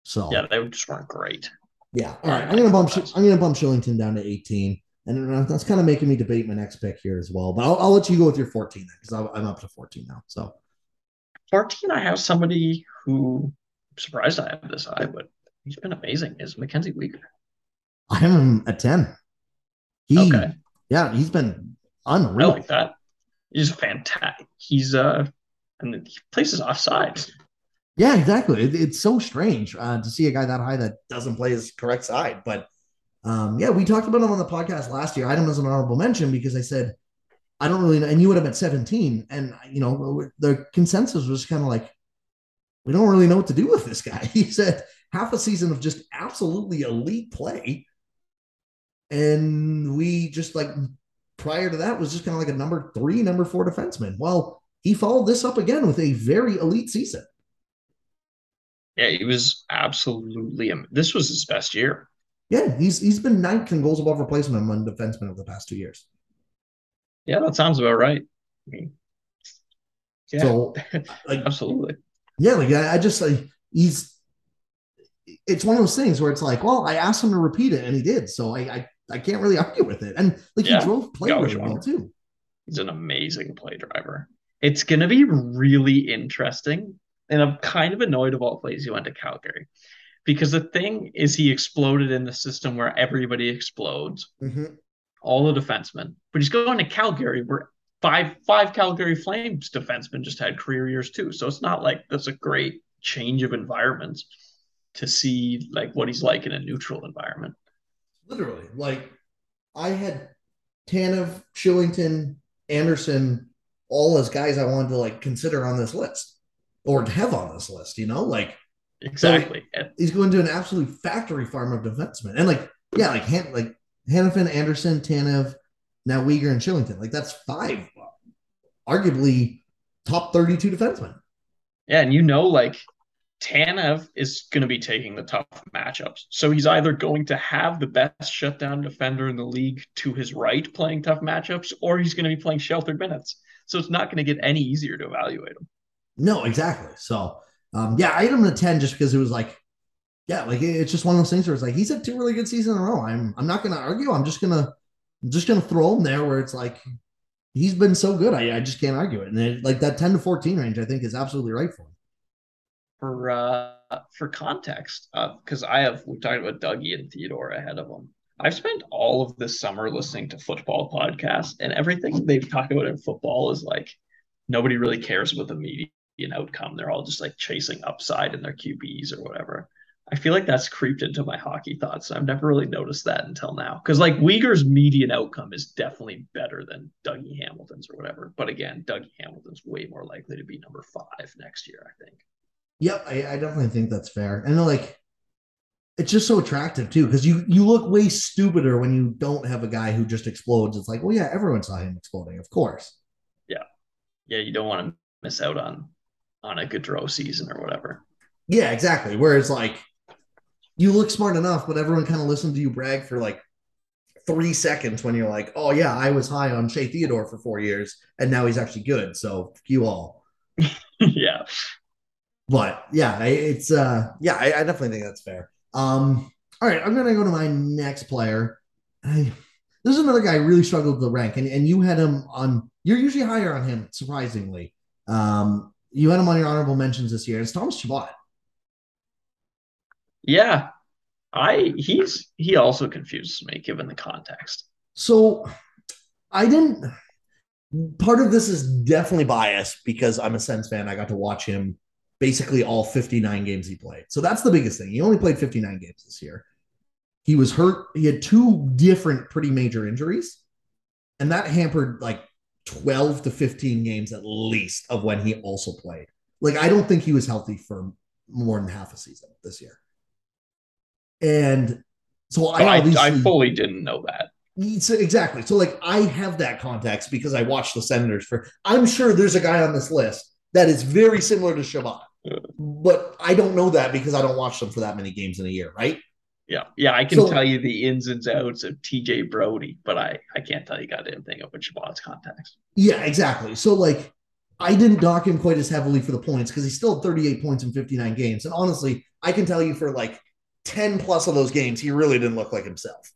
So, yeah, they just weren't great. Yeah. All right. I'm gonna bump. I'm gonna bump Chillington down to 18, and that's kind of making me debate my next pick here as well. But I'll, I'll let you go with your 14 then, because I'm up to 14 now. So 14, I have somebody who I'm surprised I have this high, but he's been amazing. Is Mackenzie Weegar? I have him at 10. He, okay. Yeah, he's been unreal. I like that. He's fantastic. He's uh, and he plays his offside. Yeah, exactly. It, it's so strange uh, to see a guy that high that doesn't play his correct side. But um, yeah, we talked about him on the podcast last year. I had him as an honorable mention because I said I don't really know, and you would have at 17, and you know the consensus was kind of like we don't really know what to do with this guy. He said half a season of just absolutely elite play, and we just like prior to that was just kind of like a number three, number four defenseman. Well, he followed this up again with a very elite season. Yeah, he was absolutely. This was his best year. Yeah, he's he's been ninth in goals above replacement among defensemen of the past two years. Yeah, that sounds about right. I mean, yeah, so, like, absolutely. Yeah, like I, I just like he's. It's one of those things where it's like, well, I asked him to repeat it, and he did, so I I, I can't really argue with it. And like yeah, he drove play really well too. He's an amazing play driver. It's going to be really interesting and I'm kind of annoyed of all places he went to Calgary. Because the thing is, he exploded in the system where everybody explodes, mm-hmm. all the defensemen. But he's going to Calgary where five five Calgary Flames defensemen just had career years too. So it's not like that's a great change of environments to see like what he's like in a neutral environment. Literally, like I had Tanev, Kylington, Andersson, all as guys I wanted to like consider on this list or have on this list, you know, like exactly. So he's going to an absolute factory farm of defensemen, and like yeah, like Han- like Hanifin, Andersson, Tanev, now Weegar and Kylington, like that's five, arguably top thirty-two defensemen. Yeah, and you know, like Tanev is going to be taking the tough matchups. So he's either going to have the best shutdown defender in the league to his right playing tough matchups, or he's going to be playing sheltered minutes. So it's not going to get any easier to evaluate him. No, exactly. So, um, yeah, I him a 10 just because it was like, yeah, like it's just one of those things where it's like he's had two really good seasons in a row. I'm I'm not gonna argue. I'm just gonna I'm just gonna throw him there where it's like he's been so good. I, I just can't argue it. And it, like that 10 to 14 range, I think is absolutely right for him. For uh for context, because uh, I have we talked about Dougie and Theodore ahead of him. I've spent all of this summer listening to football podcasts, and everything they've talked about in football is like nobody really cares about the media an outcome. They're all just like chasing upside in their QBs or whatever. I feel like that's creeped into my hockey thoughts. I've never really noticed that until now. Because like Weegar's median outcome is definitely better than Dougie Hamilton's or whatever. But again, Dougie Hamilton's way more likely to be number five next year, I think. Yep, I, I definitely think that's fair. And like it's just so attractive too, because you you look way stupider when you don't have a guy who just explodes. It's like, well, yeah, everyone saw him exploding, of course. Yeah. Yeah, you don't want to miss out on on a Gaudreau season or whatever. Yeah, exactly. Whereas like you look smart enough, but everyone kind of listened to you brag for like three seconds when you're like, oh yeah, I was high on Shea Theodore for four years, and now he's actually good. So you all. yeah. But yeah, it's uh yeah, I, I, definitely think that's fair. Um, all right, I'm gonna go to my next player. I, this is another guy I really struggled to rank, and, and you had him on you're usually higher on him, surprisingly. Um, you had him on your honorable mentions this year. It's Thomas Chabot. Yeah, I he's he also confuses me given the context. So I didn't. Part of this is definitely biased because I'm a Sens fan. I got to watch him basically all 59 games he played. So that's the biggest thing. He only played 59 games this year. He was hurt. He had two different pretty major injuries, and that hampered like 12 to 15 games at least of when he also played. Like, I don't think he was healthy for more than half a season this year. And so I, oh, I, I fully didn't know that. So exactly. So like I have that context because I watched the Senators for I'm sure there's a guy on this list that is very similar to Chabot. But I don't know that because I don't watch them for that many games in a year, right? Yeah, yeah, I can so, tell you the ins and outs of TJ Brodie, but I I can't tell you goddamn thing about Chabot's context. Yeah, exactly. So like, I didn't dock him quite as heavily for the points because he still had 38 points in 59 games, and honestly, I can tell you for like 10 plus of those games, he really didn't look like himself.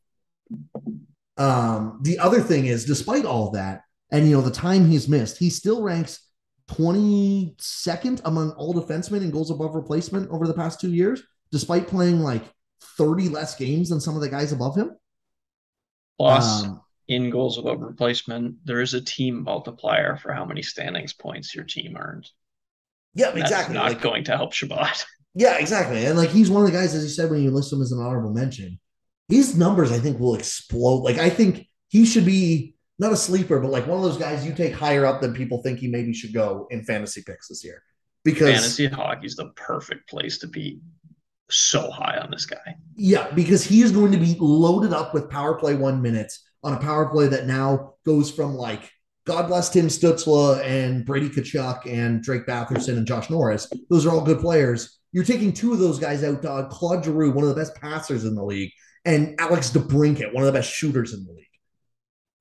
Um, the other thing is, despite all that, and you know, the time he's missed, he still ranks 22nd among all defensemen in goals above replacement over the past two years, despite playing like 30 less games than some of the guys above him. Plus, um, in goals above replacement, there is a team multiplier for how many standings points your team earned. Yeah, exactly. not like, going to help Chabot. Yeah, exactly. And like he's one of the guys, as you said, when you list him as an honorable mention, his numbers I think will explode. Like I think he should be not a sleeper, but like one of those guys you take higher up than people think he maybe should go in fantasy picks this year. Because fantasy hockey is the perfect place to be so high on this guy. Yeah, because he is going to be loaded up with power play one minutes on a power play that now goes from like God bless Tim Stützle and Brady Tkachuk and Drake Batherson and Josh Norris. Those are all good players. You're taking two of those guys out. Uh, Claude Giroux, one of the best passers in the league, and Alex DeBrincat, one of the best shooters in the league.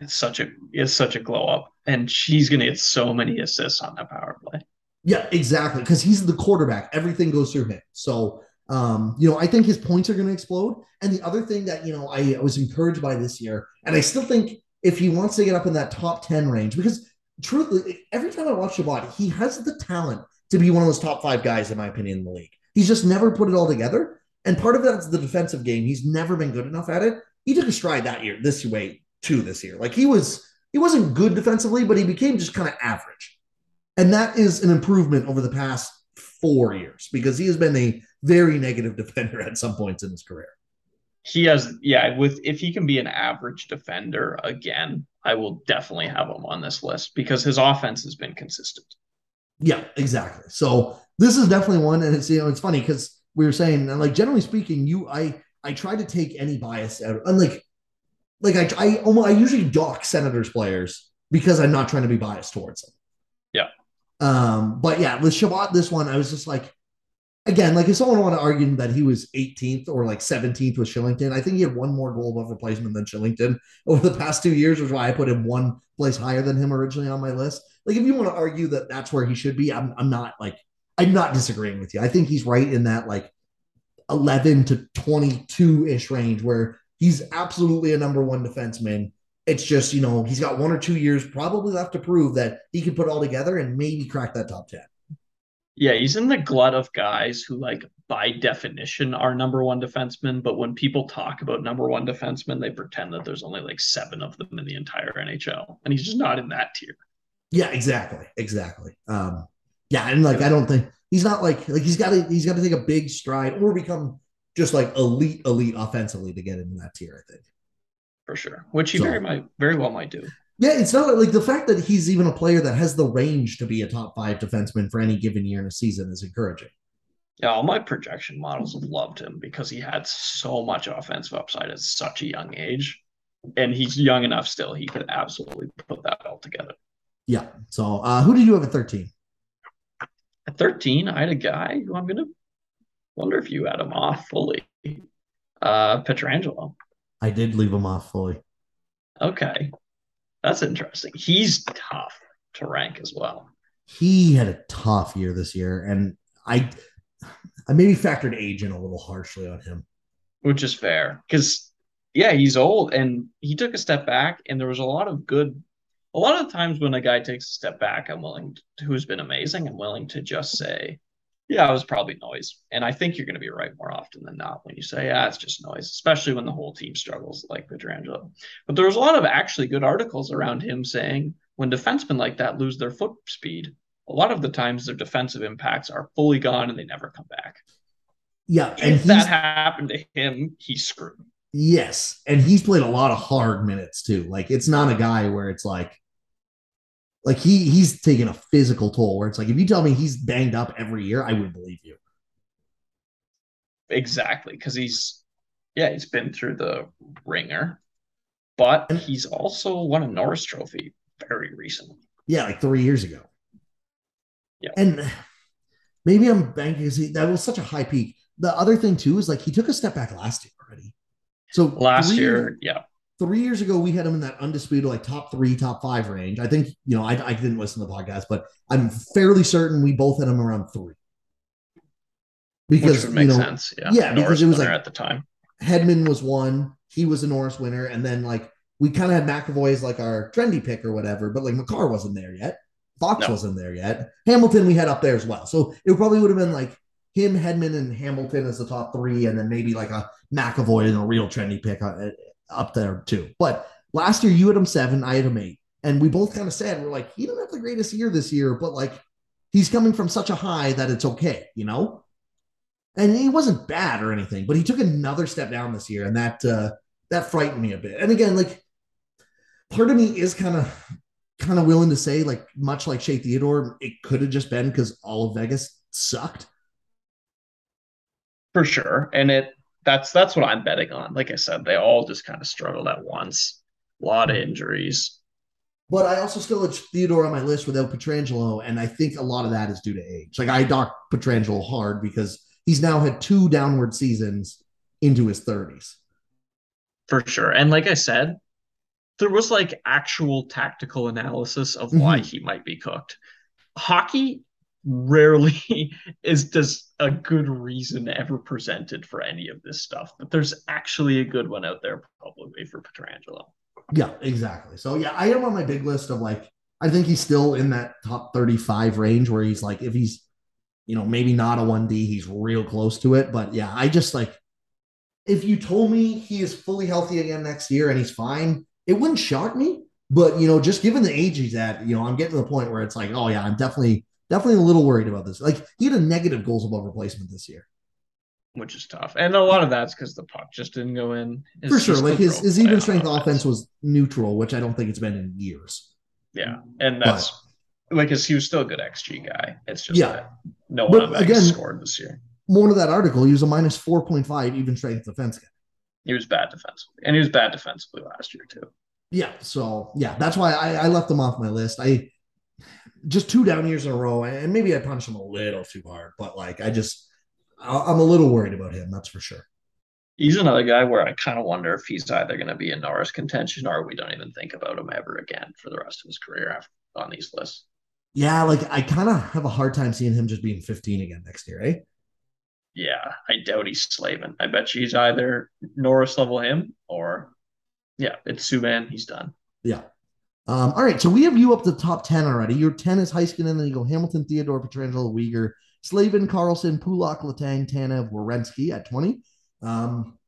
It's such a it's such a glow up, and she's going to get so many assists on that power play. Yeah, exactly. Because he's the quarterback. Everything goes through him. So, um, you know, I think his points are going to explode. And the other thing that you know I, I was encouraged by this year, and I still think if he wants to get up in that top 10 range, because truthfully, every time I watch Chabot, he has the talent to be one of those top five guys, in my opinion, in the league. He's just never put it all together. And part of that's the defensive game. He's never been good enough at it. He took a stride that year, this way too, this year. Like he was, he wasn't good defensively, but he became just kind of average. And that is an improvement over the past four years because he has been a very negative defender at some points in his career. He has yeah with if he can be an average defender again i will definitely have him on this list because his offense has been consistent. Yeah exactly. So this is definitely one and it's you know it's funny because we were saying like generally speaking you i i try to take any bias out and like like i i almost i usually dock senators players because i'm not trying to be biased towards them. Yeah um but yeah with Chabot this one i was just like again, like if someone want to argue that he was 18th or like 17th with Kylington, I think he had one more goal above replacement than Kylington over the past two years, which is why I put him one place higher than him originally on my list. Like if you want to argue that that's where he should be, I'm, I'm not like I'm not disagreeing with you. I think he's right in that like 11 to 22 ish range where he's absolutely a number one defenseman. It's just, you know, he's got one or two years probably left to prove that he can put it all together and maybe crack that top 10. Yeah, he's in the glut of guys who, like, by definition, are number one defensemen. But when people talk about number one defensemen, they pretend that there's only like seven of them in the entire NHL, and he's just not in that tier. Yeah, exactly, exactly. Um, yeah, and like I don't think he's not like like he's got to he's got to take a big stride or become just like elite elite offensively to get into that tier. I think for sure, which he so, very might very well might do. Yeah, it's not like the fact that he's even a player that has the range to be a top five defenseman for any given year in a season is encouraging. Yeah, all my projection models have loved him because he had so much offensive upside at such a young age. And he's young enough still. He could absolutely put that all together. Yeah. So uh, who did you have at 13? At 13, I had a guy who I'm going to wonder if you had him off fully. Uh, Pietrangelo. I did leave him off fully. Okay. That's interesting. He's tough to rank as well. He had a tough year this year, and I, I maybe factored age in a little harshly on him, which is fair because yeah, he's old and he took a step back, and there was a lot of good. A lot of times when a guy takes a step back, I'm willing to, who's been amazing. I'm willing to just say, yeah, it was probably noise. And I think you're going to be right more often than not when you say, yeah, it's just noise, especially when the whole team struggles like Pietrangelo. But there was a lot of actually good articles around him saying when defensemen like that lose their foot speed, a lot of the times their defensive impacts are fully gone and they never come back. Yeah. And if that happened to him, he's screwed. Yes. And he's played a lot of hard minutes too. Like it's not a guy where it's like, like he he's taking a physical toll where it's like if you tell me he's banged up every year, I would believe you. Exactly, because he's yeah, he's been through the ringer, but he's also won a Norris Trophy very recently. Yeah, like three years ago. Yeah, and maybe I'm banking because that was such a high peak. The other thing too is like he took a step back last year already. So last year, yeah, three years ago, we had him in that undisputed like top three, top five range. I think, you know, I, I didn't listen to the podcast, but I'm fairly certain we both had him around three. because Which would you know sense. Yeah. yeah, because it was like- at the time. Hedman was one, he was a Norris winner, and then like we kind of had McAvoy as like our trendy pick or whatever, but like Makar wasn't there yet. Fox No. wasn't there yet. Hamilton we had up there as well. So it probably would have been like him, Hedman, and Hamilton as the top three, and then maybe like a McAvoy and a real trendy pick uh, up there too. But last year you had him seven, I had him eight, and we both kind of said we're like he didn't have the greatest year this year, but like he's coming from such a high that it's okay, you know. And he wasn't bad or anything, but he took another step down this year, and that uh, that frightened me a bit. And again, like part of me is kind of kind of willing to say, like much like Shea Theodore, it could have just been because all of Vegas sucked. For sure. And it that's that's what I'm betting on. Like I said, they all just kind of struggled at once. A lot of injuries. But I also still had Theodore on my list without Pietrangelo, and I think a lot of that is due to age. Like I dock Pietrangelo hard because he's now had two downward seasons into his 30s. For sure. And like I said, there was like actual tactical analysis of why Mhm. he might be cooked. Hockey rarely is does a good reason ever presented for any of this stuff, but there's actually a good one out there probably for Pietrangelo. Yeah, exactly. So yeah, I am on my big list of like I think he's still in that top 35 range where he's like if he's you know maybe not a 1D, he's real close to it, but yeah, I just like if you told me he is fully healthy again next year and he's fine, it wouldn't shock me, but you know, just given the age he's at, you know, I'm getting to the point where it's like, oh yeah, I'm definitely definitely a little worried about this. Like he had a negative goals above replacement this year. which is tough. And a lot of that's because the puck just didn't go in. His- For sure. he's Like his, his even strength offense offense. was neutral, which I don't think it's been in years. Yeah. And that's like, cause he was still a good XG guy. It's just Yeah. that no But one on Vegas again- scored this year. More to that article, he was a minus 4.5 even strength defense guy. He was bad defensively. And he was bad defensively last year, too. Yeah. So yeah, that's why I, I left him off my list. I just two down years in a row, and maybe I punched him a little too hard, but like I just I'm a little worried about him. That's for sure. He's another guy where I kind of wonder if he's either going to be in Norris contention or we don't even think about him ever again for the rest of his career after, on these lists. Yeah, like I kind of have a hard time seeing him just being 15 again next year, eh? Yeah, I doubt he's slaving. I bet you he's either Norris level him or, yeah, it's Subban. He's done. Yeah. Um, all right, so we have you up to the top 10 already. Your 10 is Heiskanen, then you go Hamilton, Theodore, Pietrangelo, Weegar, Slavin, Carlson, Pulock, Letang, Tanev, Werenski at 20. Um,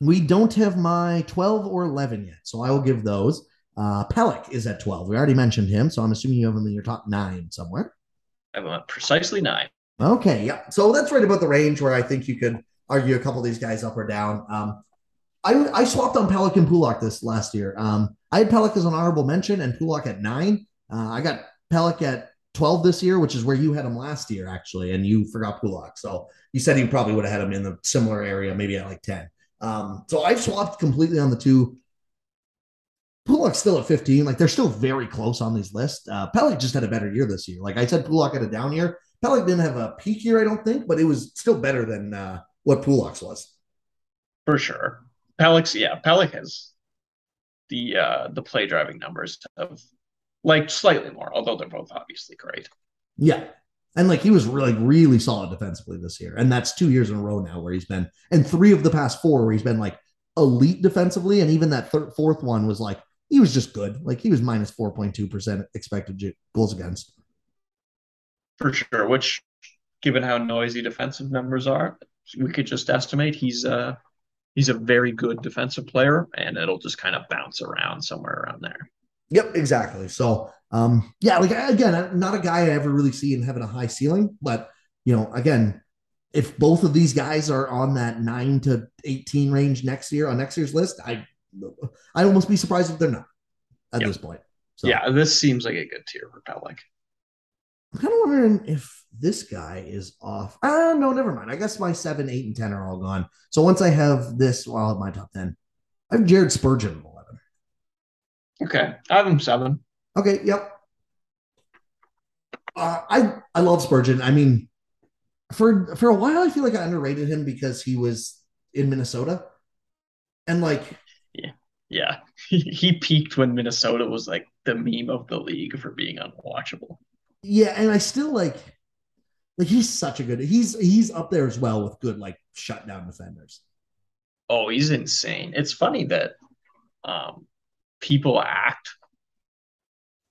we don't have my 12 or 11 yet, so I will give those. Uh, Pelech is at 12. We already mentioned him, so I'm assuming you have him in your top nine somewhere. I went precisely nine. Okay, yeah. So that's right about the range where I think you could argue a couple of these guys up or down. Um, I I swapped on Pelech and Pulock this last year. Um, I had Pelech as an honorable mention and Pulock at nine. Uh, I got Pelech at 12 this year, which is where you had him last year, actually, and you forgot Pulock. So you said you probably would have had him in the similar area, maybe at like 10. Um, so I've swapped completely on the two. Pulock's still at 15. Like they're still very close on these lists. Uh, Pelech just had a better year this year. Like I said, Pulock had a down year. Pelech didn't have a peak year, I don't think, but it was still better than uh, what Pulock's was. for sure. Pelix, yeah, Pelix has the uh the play driving numbers of like slightly more, although they're both obviously great. Yeah. And like he was really, really solid defensively this year. And that's two years in a row now where he's been, and three of the past four where he's been like elite defensively. And even that third, fourth one was like, he was just good. Like he was minus 4.2% expected goals against. For sure. Which given how noisy defensive numbers are, we could just estimate he's uh he's a very good defensive player and it'll just kind of bounce around somewhere around there. Yep, exactly. So, um, yeah, like again, not a guy I ever really see in having a high ceiling, but you know, again, if both of these guys are on that nine to eighteen range next year on next year's list, I I'd almost be surprised if they're not at Yep. this point. So, Yeah, this seems like a good tier for Pelech. I'm kind of wondering if this guy is off. Ah, no, never mind. I guess my seven, eight, and ten are all gone. So once I have this, well, I'll have my top ten. I have Jared Spurgeon at eleven. Okay. I have him seven. Okay, yep. Uh, I I love Spurgeon. I mean, for for a while, I feel like I underrated him because he was in Minnesota, and like, Yeah. He, he peaked when Minnesota was like the meme of the league for being unwatchable. Yeah, and I still like Like he's such a good. He's he's up there as well with good like shutdown defenders. Oh, he's insane. It's funny that um, people act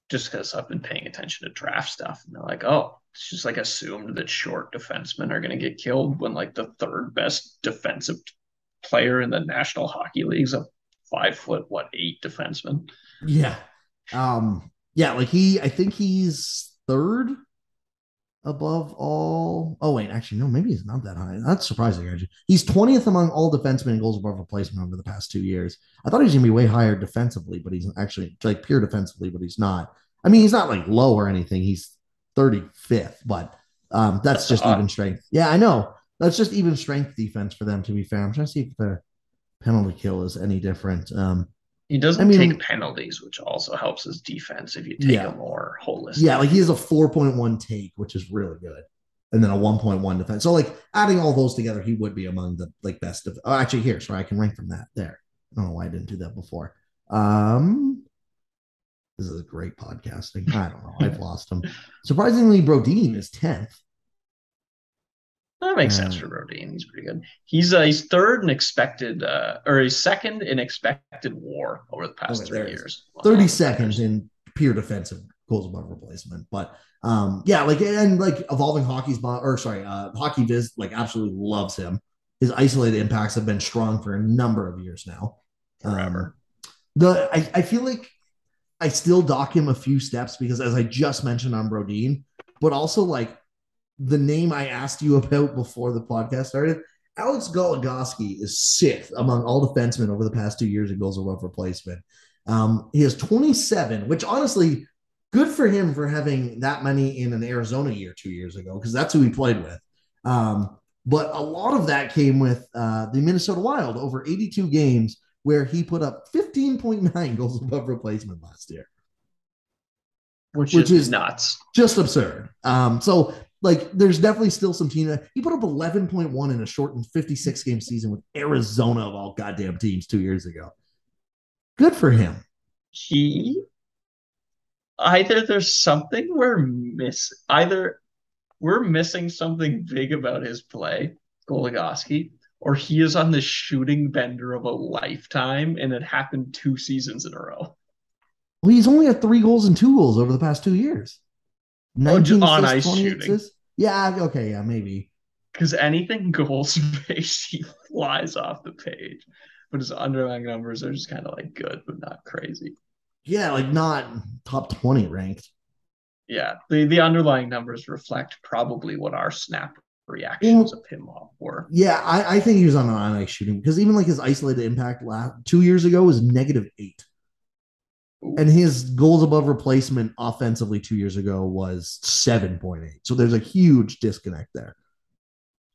just because I've been paying attention to draft stuff, and they're like, "Oh, it's just like assumed that short defensemen are going to get killed when like the third best defensive player in the National Hockey League's a five foot what eight defenseman." Yeah, um, yeah, like he, I think he's third above all. Oh wait, actually no, maybe he's not that high. That's surprising. Actually, he's twentieth among all defensemen in goals above replacement over the past two years. I thought he was gonna be way higher defensively, but he's actually like pure defensively, but he's not. I mean, he's not like low or anything. He's thirty fifth, but um, that's, that's just odd. even strength. Yeah, I know. That's just even strength defense for them. To be fair, I'm trying to see if the penalty kill is any different. Um, he doesn't I mean, take penalties, which also helps his defense if you take yeah. a more holistic. Yeah, like he has a 4.1 take, which is really good. And then a 1.1 defense. So like adding all those together, he would be among the like best of oh actually here, sorry, I can rank from that there. I don't know why I didn't do that before. Um this is a great podcasting. I don't know. I've lost him. Surprisingly, Brodin is 10th. That makes sense for Brodin. He's pretty good. He's uh, he's third in expected, uh, or he's second in expected WAR over the past three years. Thirty seconds in pure defensive goals above replacement, but um, yeah, like and like evolving hockey's or sorry, uh, HockeyViz like absolutely loves him. His isolated impacts have been strong for a number of years now. Forever. Um, the I, I feel like I still dock him a few steps because as I just mentioned on Brodin, but also like the name I asked you about before the podcast started, Alex Goligoski is sixth among all defensemen over the past two years in goals above replacement. Um, he has 27, which honestly, good for him for having that many in an Arizona year two years ago, because that's who he played with. Um, but a lot of that came with uh, the Minnesota Wild over 82 games, where he put up 15.9 goals above replacement last year. Which, which is, is, nuts. Just absurd. Um, so like there's definitely still some team that he put up 11.1 in a shortened 56 game season with Arizona of all goddamn teams two years ago. Good for him. He either there's something we're miss either we're missing something big about his play, Goligoski, or he is on the shooting bender of a lifetime and it happened two seasons in a row. Well, he's only had three goals and two goals over the past two years. 19 on ice shooting. Assists? Yeah, okay, yeah, maybe. Because anything goals based, he flies off the page. But his underlying numbers are just kind of like good, but not crazy. Yeah, like not top 20 ranked. Yeah, the, the underlying numbers reflect probably what our snap reactions well, of him were. Yeah, I, I think he was on an on ice shooting because even like his isolated impact last two years ago was negative eight. And his goals above replacement offensively two years ago was 7.8. So there's a huge disconnect there.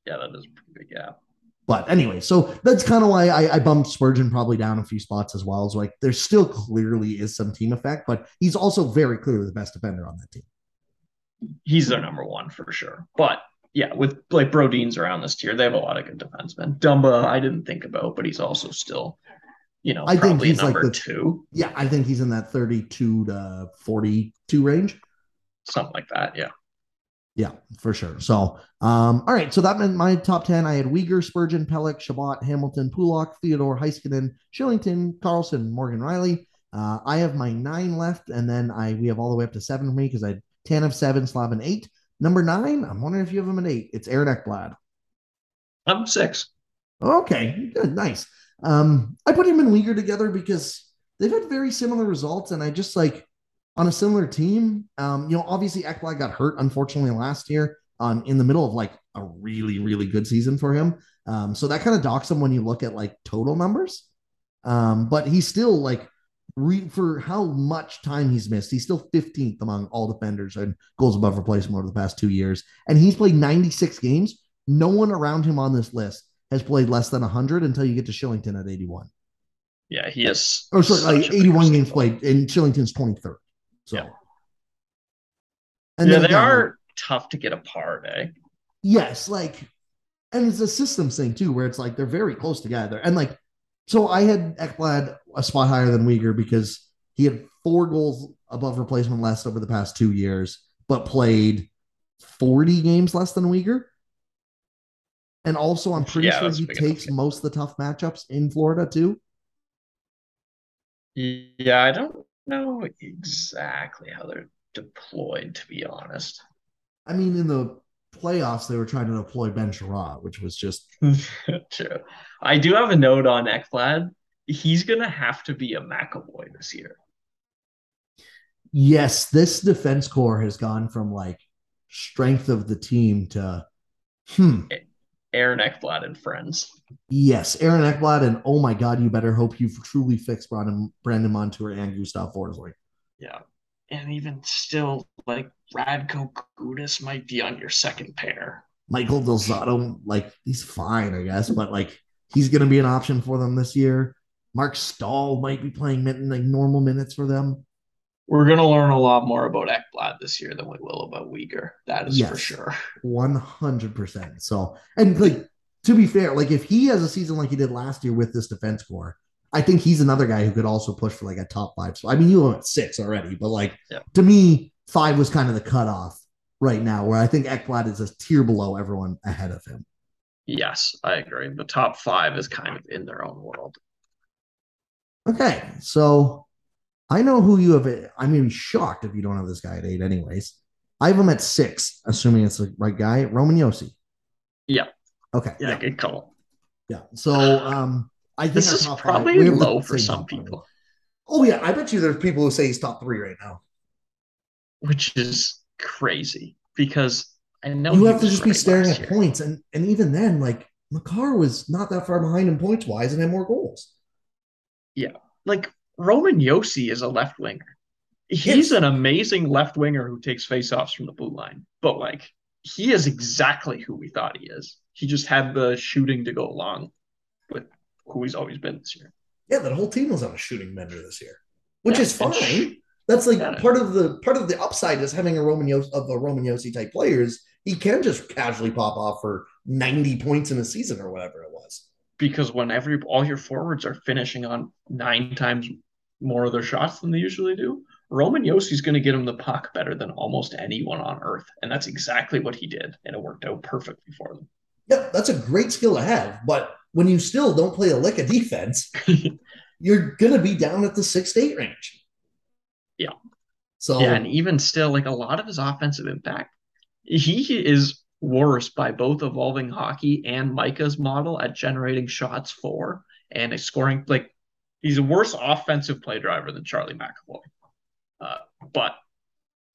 Yeah, that is a pretty big gap. But anyway, so that's kind of why I, I, bumped Spurgeon probably down a few spots as well. As like there still clearly is some team effect, but he's also very clearly the best defender on that team. He's their number one for sure. But yeah, with like Brodin's around this tier, they have a lot of good defensemen. Dumba, I didn't think about, but he's also still you know, I think he's number like the, two. Yeah, I think he's in that 32 to 42 range. Something like that. Yeah. Yeah, for sure. So, um, all right. So that meant my top 10. I had Weegar, Spurgeon, Pelech, Chabot, Hamilton, Pulock, Theodore, Heiskanen, Kylington, Carlson, Morgan Rielly. Uh, I have my nine left, and then I we have all the way up to seven for me because I had 10 of seven, Slavin eight. Number nine, I'm wondering if you have him at eight. It's Aaron Ekblad. I'm six. Okay, good, nice. Um, I put him and Weegar together because they've had very similar results, and I just like on a similar team. Um, you know, obviously Ekblad got hurt unfortunately last year um, in the middle of like a really really good season for him. Um, so that kind of docks him when you look at like total numbers. Um, but he's still like re- for how much time he's missed, he's still 15th among all defenders and goals above replacement over the past two years, and he's played 96 games. No one around him on this list has played less than 100 until you get to Kylington at 81. Yeah, he is. Oh, sorry, like 81 games played, and Kylington's 23rd. So, yeah, and yeah, they again, are tough to get apart, eh? Yes, like, and it's a systems thing too, where it's like they're very close together. And like, so I had Ekblad a spot higher than Weegar because he had four goals above replacement less over the past two years, but played 40 games less than Weegar. And also, I'm pretty Yeah, sure he enough. takes most of the tough matchups in Florida too. Yeah, I don't know exactly how they're deployed, to be honest. I mean, in the playoffs, they were trying to deploy Ben Chiarot, which was just True. I do have a note on Ekblad. He's gonna have to be a McAvoy this year. yes, this defense core has gone from like strength of the team to hmm. Aaron Ekblad and friends. Yes, Aaron Ekblad, and oh my God, you better hope you've truly fixed Brandon, Brandon Montour and Gustav Forsling. Yeah. And even still, like Radko Gudas might be on your second pair. Michael Del Zotto, like he's fine, I guess, but like he's going to be an option for them this year. Marc Staal might be playing like normal minutes for them. We're gonna learn a lot more about Ekblad this year than we will about Weegar. That is for sure. One hundred percent. So, and like to be fair, like if he has a season like he did last year with this defense core, I think he's another guy who could also push for like a top five. So, I mean, you went six already, but like Yeah. to me, five was kind of the cutoff right now, where I think Ekblad is a tier below everyone ahead of him. Yes, I agree. The top five is kind of in their own world. Okay, so I know who you have. I'm be shocked if you don't have this guy at eight, anyways. I have him at six, assuming it's the right guy. Roman Josi. Yeah. Okay. Yeah, good call. Yeah. So um I think This is five- probably the low for some five. people, Oh yeah, I bet you there's people who say he's top three right now. which is crazy because I know you have to just be staring at year. points, and and even then, like Makar was not that far behind in points wise and had more goals. Yeah, like Roman Josi is a left winger. He's Yes. an amazing left winger who takes faceoffs from the blue line, but like he is exactly who we thought he is. He just had the shooting to go along with who he's always been this year. Yeah, that whole team was on a shooting bender this year, which Yeah, is fine. sh- That's like Yeah. part of the part of the upside is having a Roman Yos of a Roman Josi type players. He can just casually pop off for ninety points in a season or whatever it was. Because when every all your forwards are finishing on nine times more of their shots than they usually do, Roman Josi's going to get him the puck better than almost anyone on earth, and that's exactly what he did, and it worked out perfectly for them. Yeah, that's a great skill to have, but when you still don't play a lick of defense, you're gonna be down at the six to eight range. Yeah. So Yeah, and even still, like a lot of his offensive impact, he is worse by both evolving hockey and Micah's model at generating shots for and scoring. Like he's a worse offensive play driver than Charlie McAvoy, uh, but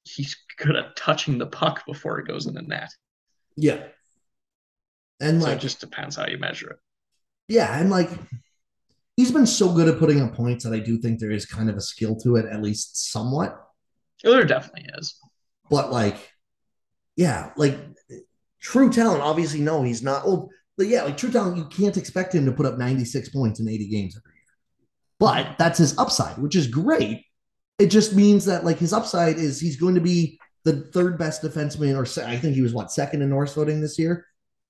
he's good at touching the puck before it goes in the net. yeah. And So like it just depends how you measure it. Yeah, and like he's been so good at putting up points that I do think there is kind of a skill to it, at least somewhat. There definitely is. But like, yeah, like true talent, obviously, no, he's not. Well, but yeah, like true talent, you can't expect him to put up 96 points in 80 games every year. But that's his upside, which is great. It just means that like his upside is he's going to be the third best defenseman, or se- I think he was what second in Norris voting this year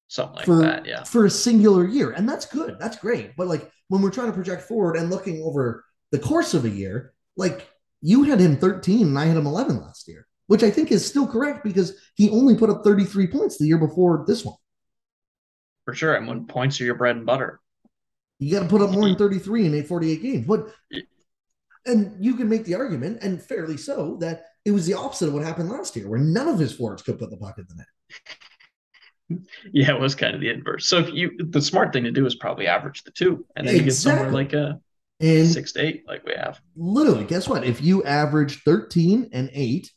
Something like for that. Yeah. for a singular year, and that's good. That's great. But like when we're trying to project forward and looking over the course of a year, like you had him 13 and I had him 11 last year, which I think is still correct because he only put up 33 points the year before this one. For sure. And when points are your bread and butter. You got to put up more than mm-hmm. 33 in 848 games. But and you can make the argument, and fairly so, that it was the opposite of what happened last year, where none of his forwards could put the puck in the net. Yeah, it was kind of the inverse. So if you the smart thing to do is probably average the two, and then you get somewhere like a And six to eight, like we have. literally, guess what? If you average 13 and 8,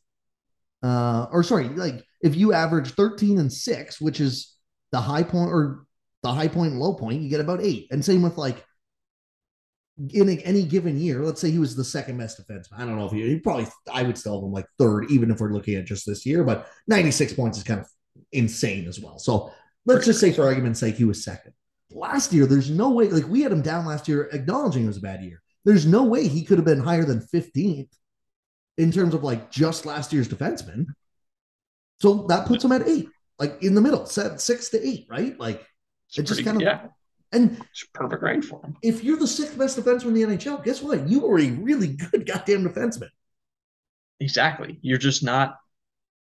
uh, or sorry, like if you average 13 and 6, which is the high point or the high point and low point, you get about eight. And same with like in any given year, let's say he was the second best defenseman. I don't know if he, he probably, I would still have him like third, even if we're looking at just this year, but 96 points is kind of insane as well. So let's just say, for argument's sake, he was second. Last year, there's no way, like we had him down last year, acknowledging it was a bad year. There's no way he could have been higher than 15th in terms of like just last year's defenseman. So that puts him at eight, like in the middle, set six to eight, right? Like It's it just kind of, yeah, and it's perfect range for him. if you're the sixth best defenseman in the NHL, guess what? You are a really good goddamn defenseman. Exactly. You're just not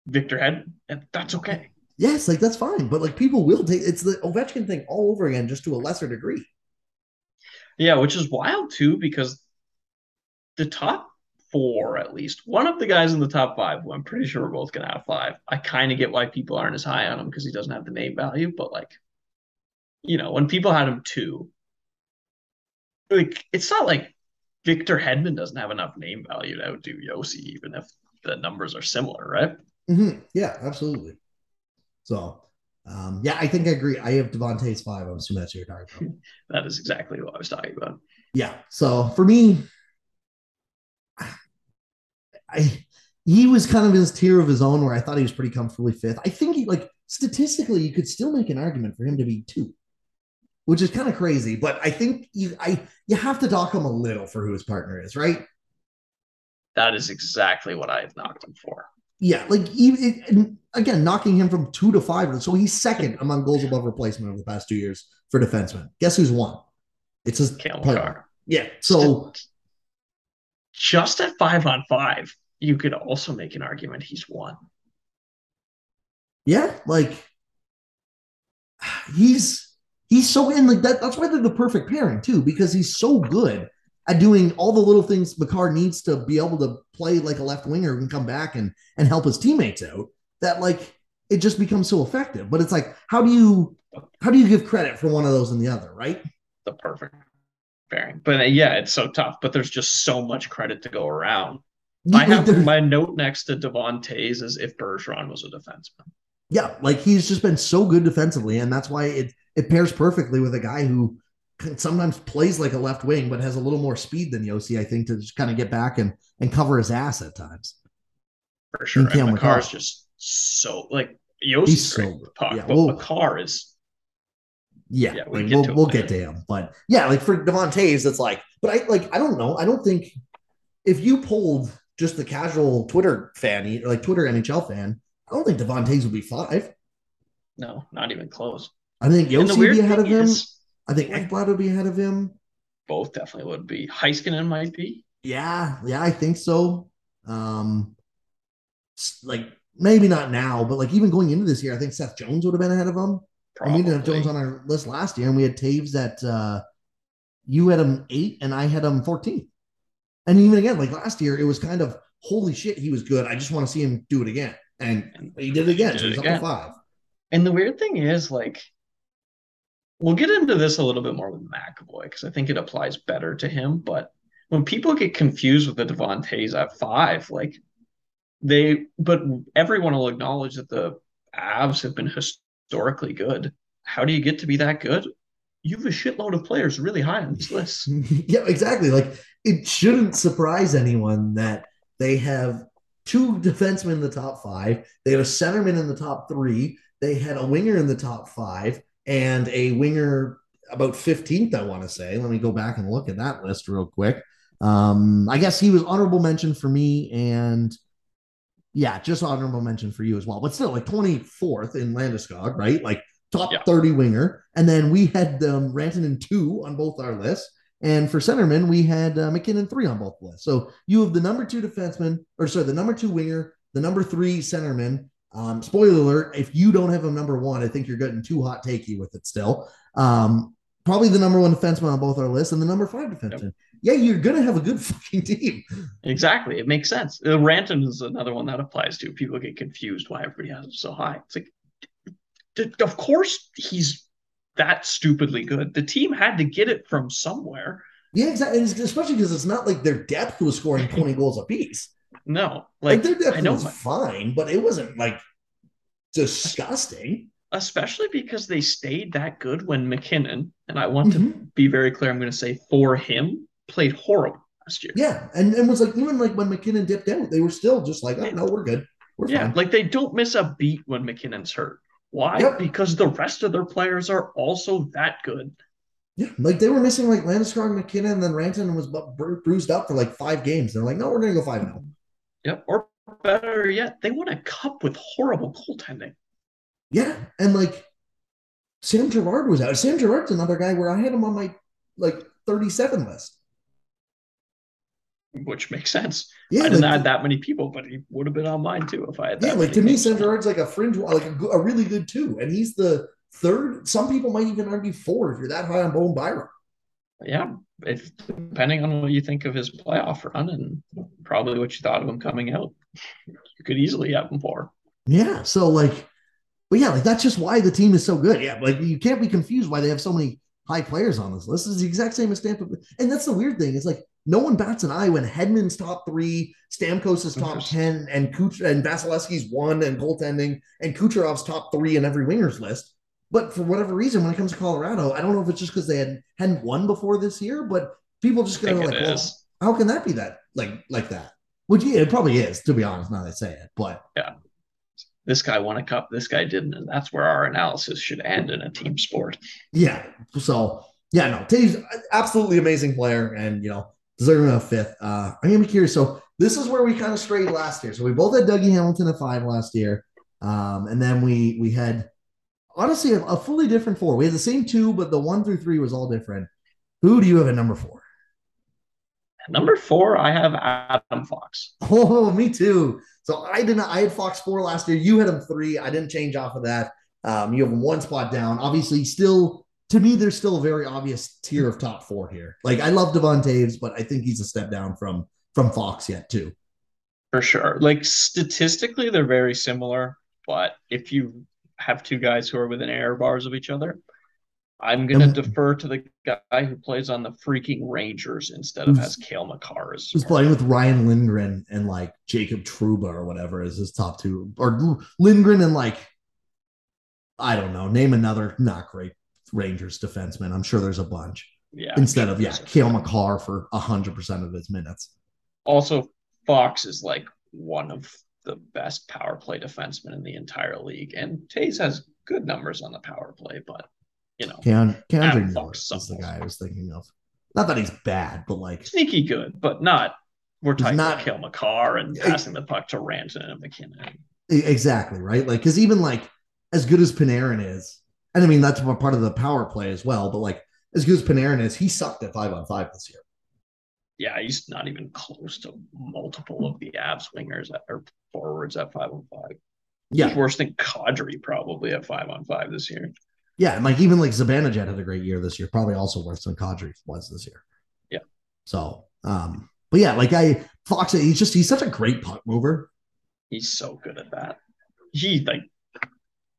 Victor Head, and that's okay. Yes, like that's fine, but like people will take it's the Ovechkin thing all over again, just to a lesser degree. Yeah, which is wild too, because the top four, at least one of the guys in the top five, who I'm pretty sure we're both gonna have five. I kind of get why people aren't as high on him because he doesn't have the name value, but like, you know, when people had him two, like it's not like Victor Hedman doesn't have enough name value to outdo Josi, even if the numbers are similar, right? Mm-hmm. Yeah, absolutely. So, um, yeah, I think I agree. I have Devon Toews five. I'm assuming that's your talking about. that is exactly what I was talking about. Yeah. So for me, I he was kind of in his tier of his own where I thought he was pretty comfortably fifth. I think he like statistically, you could still make an argument for him to be two, which is kind of crazy. But I think you I you have to dock him a little for who his partner is, right? That is exactly what I have knocked him for. Yeah, like even again, knocking him from two to five. So he's second among goals above replacement over the past two years for defensemen. Guess who's won? It's his partner. Yeah. So just at five on five, you could also make an argument he's won. Yeah, like he's he's so in like that. That's why they're the perfect pairing too, because he's so good at doing all the little things Makar needs to be able to play like a left winger and come back and and help his teammates out. That like it just becomes so effective. But it's like, how do you how do you give credit for one of those and the other, right? The perfect pairing. But uh, yeah, it's so tough. But there's just so much credit to go around. I have my note next to Devon Toews as if Bergeron was a defenseman. Yeah, like he's just been so good defensively, and that's why it it pairs perfectly with a guy who sometimes plays like a left wing, but has a little more speed than Josi, I think, to just kind of get back and and cover his ass at times. For sure. And is just so like Josi's so puck, yeah, but well, Makar is yeah, yeah we like, we'll, we'll get to him. But yeah, like for Devon Toews, it's like, but I like I don't know. I don't think if you pulled just the casual Twitter fan, like Twitter NHL fan, I don't think Devon Toews would be five. No, not even close. I think Josi would be ahead of him. Is, I think Ekblad would be ahead of him. Both definitely would be. Heiskanen might be. Yeah, yeah, I think so. Um, like maybe not now, but like even going into this year, I think Seth Jones would have been ahead of him. Probably. And we didn't have Jones on our list last year, and we had Toews at uh, you had him eight, and I had him fourteen. And even again, like last year, it was kind of holy shit, he was good. I just want to see him do it again, and he did it again. Did so he's up to five. And the weird thing is, like, we'll get into this a little bit more with McAvoy because I think it applies better to him. But when people get confused with the Devon Toews at five, like they, but everyone will acknowledge that the Avs have been historically good. How do you get to be that good? You have a shitload of players really high on this list. yeah, exactly. Like it shouldn't surprise anyone that they have two defensemen in the top five. They had a centerman in the top three. They had a winger in the top five and a winger about 15th, I want to say. Let me go back and look at that list real quick. Um, I guess he was honorable mention for me, and yeah, just honorable mention for you as well. But still, like 24th in Landeskog, right? Like top yeah. 30 winger. And then we had them um, Rantanen two on both our lists. And for centerman, we had uh, MacKinnon three on both lists. So you have the number two defenseman, or sorry, the number two winger, the number three centerman, um, spoiler alert: if you don't have him number one, I think you're getting too hot takey with it still. Um, probably the number one defenseman on both our lists, and the number five defenseman. Yep. Yeah, you're gonna have a good fucking team. Exactly, it makes sense. Uh, Ranton is another one that applies to. People get confused why everybody has him so high. It's like, of course he's that stupidly good. The team had to get it from somewhere. Yeah, exactly. And especially because it's not like their depth was scoring 20 goals apiece. No, like, like their depth was my, fine, but it wasn't like disgusting. Especially because they stayed that good when MacKinnon, and I want mm-hmm. to be very clear, I'm going to say for him, played horrible last year. Yeah, and and was like even like when MacKinnon dipped out, they were still just like, oh no, we're good. We're yeah, fine. like they don't miss a beat when MacKinnon's hurt. Why? Yep. Because the rest of their players are also that good. Yeah, like they were missing like Landeskog, MacKinnon, and then Ranton was bru- bruised up for like five games. They're like, no, we're gonna go five now. Yep. Or better yet, they won a cup with horrible goaltending. Yeah, and like Sam Girard was out. Sam Girard's another guy where I had him on my like 37 list. Which makes sense. Yeah, I didn't like, add that many people, but he would have been on mine too if I had. yeah, like to me, Sam Girard's like a fringe, like a, a, really good two, and he's the third. Some people might even argue four if you're that high on Bowen Byram. Yeah, if depending on what you think of his playoff run and probably what you thought of him coming out, you could easily have him four. Yeah, so like, but yeah, like that's just why the team is so good. Yeah, like you can't be confused why they have so many high players on this list. Is the exact same as Tampa, and that's the weird thing. It's like no one bats an eye when Hedman's top three, Stamkos is top ten, and Kuch and Vasilevskiy's one and goaltending, and Kucherov's top three in every wingers list. But for whatever reason, when it comes to Colorado, I don't know if it's just because they had hadn't won before this year, but people just go like, well, how can that be that like like that? Which yeah, it probably is, to be honest, now they say it. But yeah. This guy won a cup, this guy didn't, and that's where our analysis should end in a team sport. Yeah. So yeah, no, Toews absolutely amazing player, and you know, deserving a fifth. Uh, I'm gonna be curious. So this is where we kind of strayed last year. So we both had Dougie Hamilton at five last year, um, and then we we had honestly a, a, fully different four. We had the same two, but the one through three was all different. Who do you have at number four? Number four, I have Adam Fox. Oh, me too. So I didn't. I had Fox four last year. You had him three. I didn't change off of that. Um, you have him one spot down. Obviously, still to me, there's still a very obvious tier of top four here. Like I love Devon Toews, but I think he's a step down from from Fox yet too. For sure. Like statistically, they're very similar, but if you have two guys who are within air bars of each other, I'm gonna and, defer to the guy who plays on the freaking Rangers instead of has Cale as who's playing with Ryan Lindgren and like Jacob Trouba or whatever is his top two, or Lindgren and like I don't know, name another not great Rangers defensemen. I'm sure there's a bunch. Yeah. Instead of yeah, Cale Makar for hundred percent of his minutes. Also, Fox is like one of the best power play defensemen in the entire league, and Toews has good numbers on the power play, but you know, K'Andre Norris is the guy I was thinking of. Not that he's bad, but like sneaky good, but not. We're talking not, about Cale Makar and passing the puck to Rantanen and MacKinnon. Exactly right, like because even like as good as Panarin is, and I mean, that's part of the power play as well. But like, as good as Panarin is, he sucked at five on five this year. Yeah, he's not even close to multiple of the Avs wingers that are forwards at five on five. Yeah, he's worse than Kadri probably at five on five this year. Yeah, and like even like Zibanejad had a great year this year, probably also worse than Kadri was this year. Yeah. So, um, but yeah, like I Fox, he's just he's such a great puck mover. He's so good at that. He like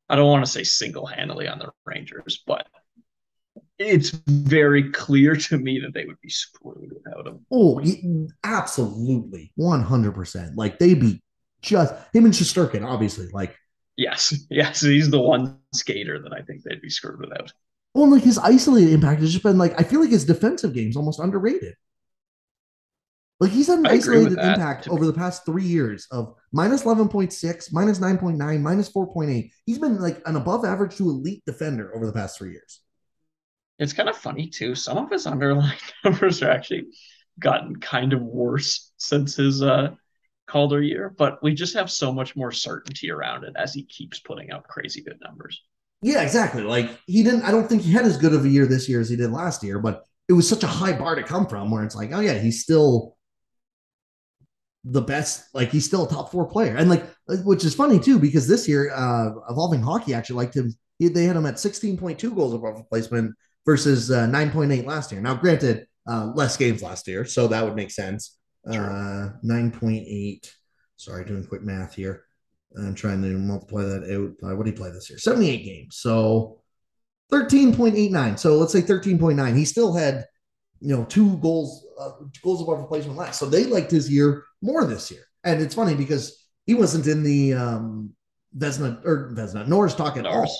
I don't want to say single handedly on the Rangers, but it's very clear to me that they would be screwed without him. Oh, absolutely, one hundred percent. Like they'd be just him and Shesterkin, obviously. Like yes, yes, he's the one skater that I think they'd be screwed without. Well, like his isolated impact has just been like I feel like his defensive game's almost underrated. Like he's had an I isolated impact over the past three years of minus 11.6, minus 9.9, minus 4.8. He's been like an above average to elite defender over the past three years. It's kind of funny too. Some of his underlying numbers are actually gotten kind of worse since his uh Calder year, but we just have so much more certainty around it as he keeps putting out crazy good numbers. Yeah, exactly. Like he didn't I don't think he had as good of a year this year as he did last year, but it was such a high bar to come from where it's like, oh yeah, he's still the best like he's still a top four player. And like which is funny too because this year uh evolving hockey actually liked him. He, they had him at 16.2 goals above replacement versus uh, 9.8 last year. Now granted uh less games last year so that would make sense. Uh 9.8 sorry doing quick math here. I'm trying to multiply that out by what he play this year? 78 games. So 13.89 so let's say 13.9 he still had you know two goals uh, goals above replacement last so they liked his year more this year. And it's funny because he wasn't in the um Vezina or Vezina Norris talk at all.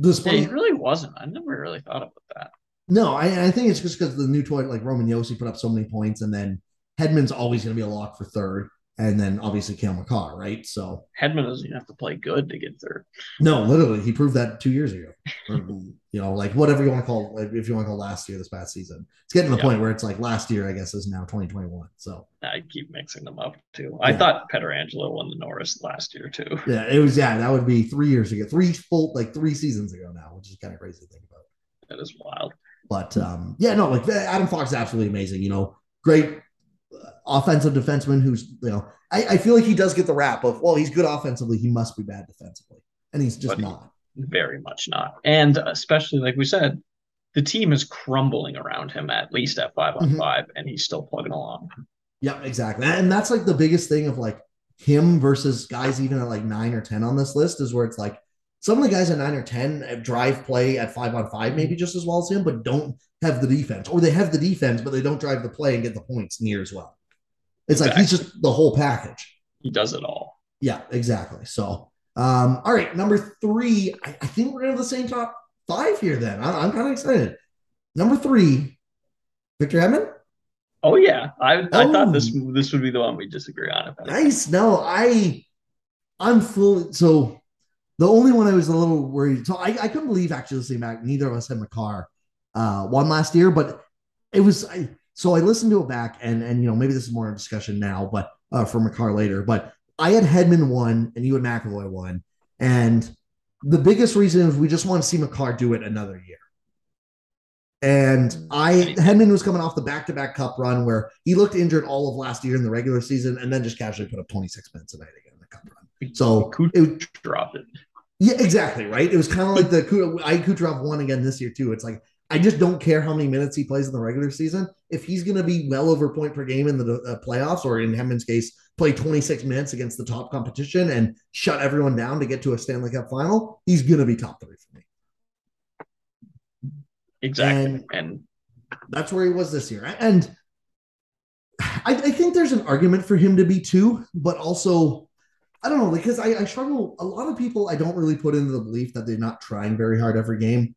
Despite, yeah, he really wasn't. I never really thought about that. No, I, I think it's just because the new toy, like Roman Josi, put up so many points, and then Hedman's always going to be a lock for third and then obviously Cale Makar, right? So Hedman doesn't even have to play good to get third. No, literally, he proved that two years ago. you know, like whatever you want to call, like if you want to call last year, this past season, it's getting to the yeah. point where it's like last year, I guess, is now 2021. So I keep mixing them up too. I thought Pietrangelo won the Norris last year too. Yeah, it was. Yeah, that would be three years ago, three full, like three seasons ago now, which is kind of crazy to think about. That is wild. But um, yeah, no, like Adam Fox is absolutely amazing. You know, great offensive defenseman who's you know I, I, feel like he does get the rap of well he's good offensively he must be bad defensively. And he's just but not. very much not. And especially like we said the team is crumbling around him at least at 5 on mm-hmm. five and he's still plugging along. Yeah exactly. And that's like the biggest thing of like him versus guys even at like nine or ten on this list is where it's like some of the guys at nine or ten drive play at five on five maybe just as well as him but don't have the defense or they have the defense but they don't drive the play and get the points near as well it's exactly. like he's just the whole package. He does it all. Yeah, exactly. So, um, all right, number three. I, I think we're gonna have the same top five here. Then I, am kind of excited. Number three, Victor Hedman. Oh yeah, I, I oh. thought this this would be the one we disagree on. Nice. No, I I'm full. So the only one I was a little worried. So I, I couldn't believe actually back. Neither of us had Makar uh, one last year, but it was I, so I listened to it back, and and you know maybe this is more of a discussion now, but uh, for Makar later. But I had Hedman one, and you had McAvoy one, and the biggest reason is we just want to see Makar do it another year. And I Hedman was coming off the back-to-back cup run where he looked injured all of last year in the regular season, and then just casually put up 26 minutes a night again in the cup run. So it dropped it. Yeah, exactly. Right. It was kind of like the I Kucherov won again this year too. It's like I just don't care how many minutes he plays in the regular season. If he's going to be well over point per game in the uh, playoffs, or in Hedman's case, play 26 minutes against the top competition and shut everyone down to get to a Stanley Cup final, he's going to be top three for me. Exactly. And, and that's where he was this year. And I, I, think there's an argument for him to be two, but also, I don't know, because I, I struggle. A lot of people I don't really put into the belief that they're not trying very hard every game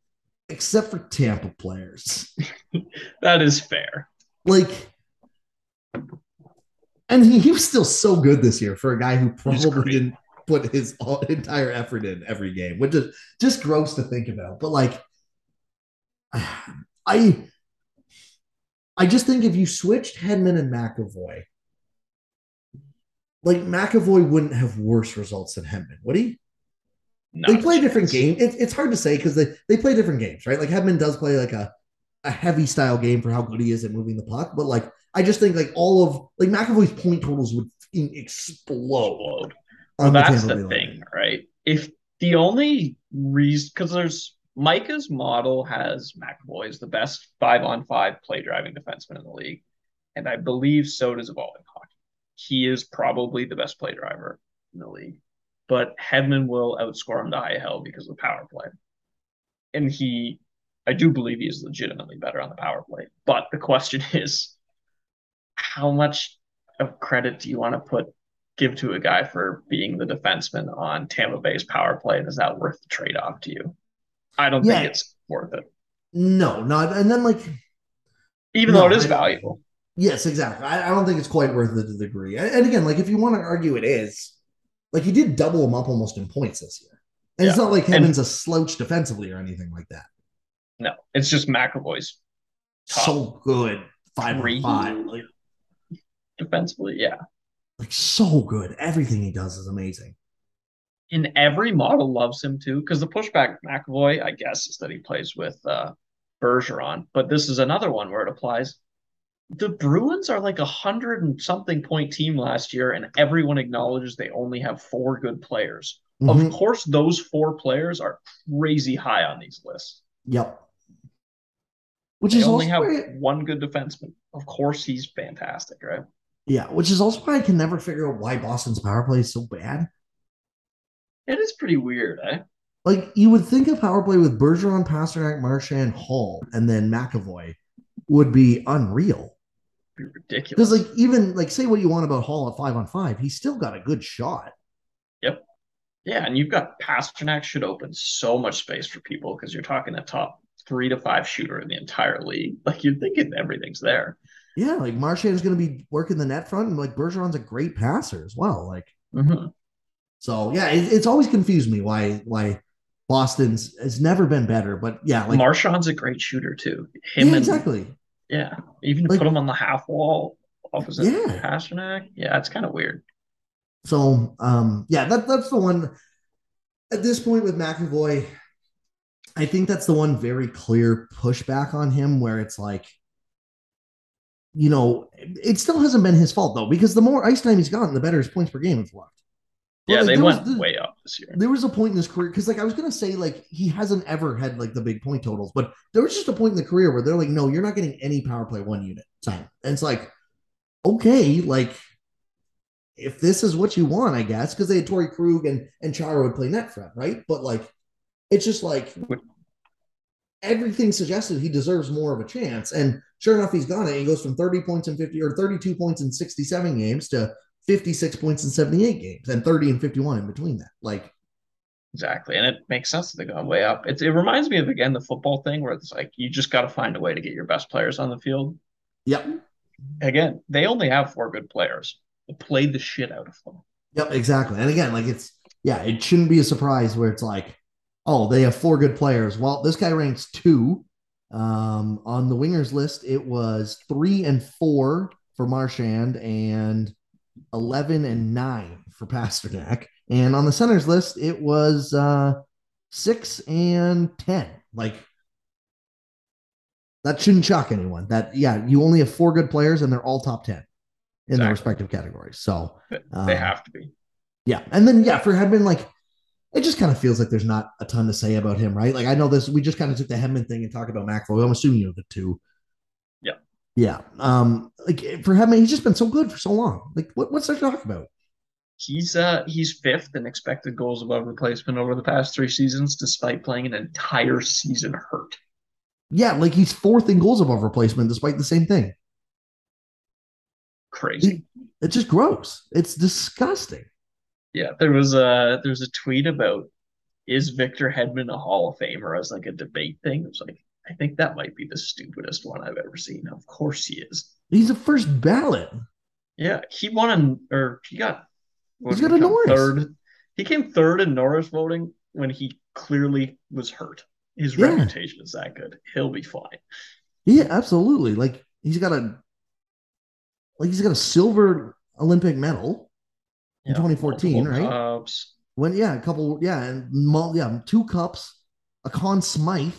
except for Tampa players. that is fair. Like, and he, he was still so good this year for a guy who probably didn't put his entire effort in every game, which is just gross to think about. But like, I, I just think if you switched Hedman and McAvoy, like McAvoy wouldn't have worse results than Hedman, would he? They play different games. It, it's hard to say because they, they play different games, right? Like Hedman does play like a, a heavy style game for how good he is at moving the puck, but like I just think like all of like McAvoy's point totals would explode. Well, that's the, the thing, right? If the only reason because there's Micah's model has McAvoy as the best five on five play driving defenseman in the league, and I believe so does Evolving Hockey. He is probably the best play driver in the league but Hedman will outscore him to high hell because of the power play. And he, I do believe he is legitimately better on the power play. But the question is, how much of credit do you want to put give to a guy for being the defenseman on Tampa Bay's power play? And is that worth the trade off to you? I don't yeah. think it's worth it. No, not. And then like, even no, though it is I, valuable. Yes, exactly. I, I, don't think it's quite worth it to the degree. And again, like if you want to argue it is, like he did double him up almost in points this year. And yeah. it's not like Hedman's a slouch defensively or anything like that. No, it's just McAvoy's so good. Five three five. Like, defensively, yeah. Like so good. Everything he does is amazing. And every model loves him too, because the pushback McAvoy, I guess, is that he plays with uh Bergeron. But this is another one where it applies the Bruins are like a hundred and something point team last year, and everyone acknowledges they only have four good players. Mm-hmm. Of course, those four players are crazy high on these lists. Yep. Which they is only have one good defenseman. Of course, he's fantastic, right? Yeah, which is also why I can never figure out why Boston's power play is so bad. It is pretty weird, eh? Like you would think a power play with Bergeron, Pastrnak, Marchand, Hall, and then McAvoy would be unreal be ridiculous. Because like even like say what you want about Hall at five on five, he's still got a good shot. Yep. Yeah, and you've got Pastrnak should open so much space for people because you're talking a top three to five shooter in the entire league. Like you're thinking everything's there. Yeah, like Marchand is going to be working the net front, and like Bergeron's a great passer as well. Like, mm-hmm. so yeah, it, it's always confused me why why Boston's has never been better. But yeah, like Marchand's a great shooter too. Him yeah, exactly. Yeah, even like, put him on the half wall opposite yeah. Pastrnak. Yeah, it's kind of weird. So, um, yeah, that that's the one. At this point with McAvoy, I think that's the one very clear pushback on him where it's like, you know, it still hasn't been his fault though, because the more ice time he's gotten, the better his points per game have left. But, yeah, like, they went was, way up this year. There was a point in his career because, like, I was gonna say, like, he hasn't ever had like the big point totals, but there was just a point in the career where they're like, no, you're not getting any power play one unit time, and it's like, okay, like, if this is what you want, I guess, because they had Torey Krug and and Chara would play net front, right? But like, it's just like everything suggested he deserves more of a chance, and sure enough, he's gone it. He goes from 30 points in 50 or 32 points in 67 games to 56 points in 78 games and 30 and 51 in between that. Like, exactly. And it makes sense that they're going way up. It, it reminds me of, again, the football thing where it's like you just got to find a way to get your best players on the field. Yep. Again, they only have four good players. Play the shit out of them. Yep, exactly. And again, like it's, yeah, it shouldn't be a surprise where it's like, oh, they have four good players. Well, this guy ranks two um, on the wingers list, it was three and four for Marchand and 11 and nine for Pastrnak. And on the centers list, it was uh, six and 10. Like, that shouldn't shock anyone. That, yeah, you only have four good players and they're all top 10 in exactly. their respective categories. So um, they have to be. Yeah. And then, yeah, for Hedman, like, it just kind of feels like there's not a ton to say about him, right? Like I know this, we just kind of took the Hedman thing and talked about McAvoy. I'm assuming you know the two. Yeah. Um, like for Hedman, he's just been so good for so long. Like what, what's there to talk about? He's uh he's fifth in expected goals above replacement over the past three seasons, despite playing an entire season hurt. Yeah, like he's fourth in goals above replacement, despite the same thing. Crazy. It, it's just gross. It's disgusting. Yeah, there was a there's a tweet about is Victor Hedman a Hall of Famer as like a debate thing. It was like I think that might be the stupidest one I've ever seen. Of course he is. He's the first ballot. Yeah, he won an or he got he's got a Norris third. He came third in Norris voting when he clearly was hurt. His yeah. reputation is that good. He'll be fine. Yeah, absolutely. Like he's got a like he's got a silver Olympic medal in yeah, 2014, right? Cups. When yeah, a couple yeah, and yeah, two cups, a Conn Smythe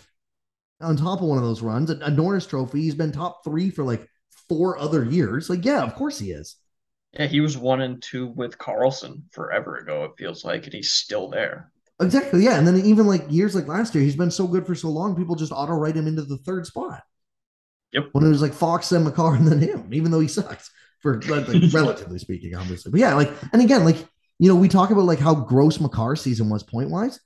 on top of one of those runs, a, a Norris Trophy. He's been top three for like four other years. Like yeah, of course he is. Yeah, he was one and two with Karlsson forever ago. It feels like, and he's still there. Exactly. Yeah, and then even like years like last year, he's been so good for so long. People just auto write him into the third spot. Yep. When it was like Fox and Makar and then him, even though he sucks for like, relatively speaking, obviously. But yeah, like, and again, like, you know, we talk about like how gross Makar season was point wise.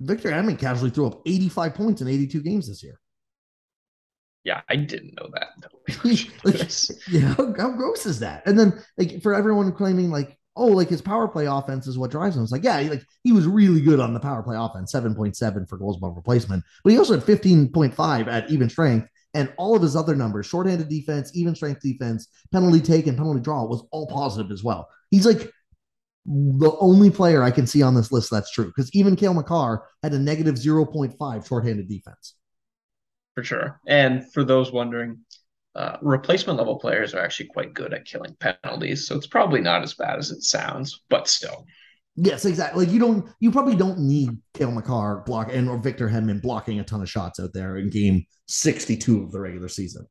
Victor Hedman casually threw up 85 points in 82 games this year. Yeah, I didn't know that. like, yeah, how, how, gross is that? And then like for everyone claiming like, oh, like his power play offense is what drives him. It's like, yeah, he, like he was really good on the power play offense, 7.7 for goals above replacement, but he also had 15.5 at even strength and all of his other numbers, shorthanded defense, even strength defense, penalty take, and penalty draw, was all positive as well. He's like the only player I can see on this list that's true because even Cale Makar had a negative 0.5 shorthanded defense. For sure. And for those wondering, uh, replacement level players are actually quite good at killing penalties. So it's probably not as bad as it sounds, but still. Yes, exactly. Like you don't, you probably don't need Cale Makar block and or Victor Hedman blocking a ton of shots out there in game 62 of the regular season.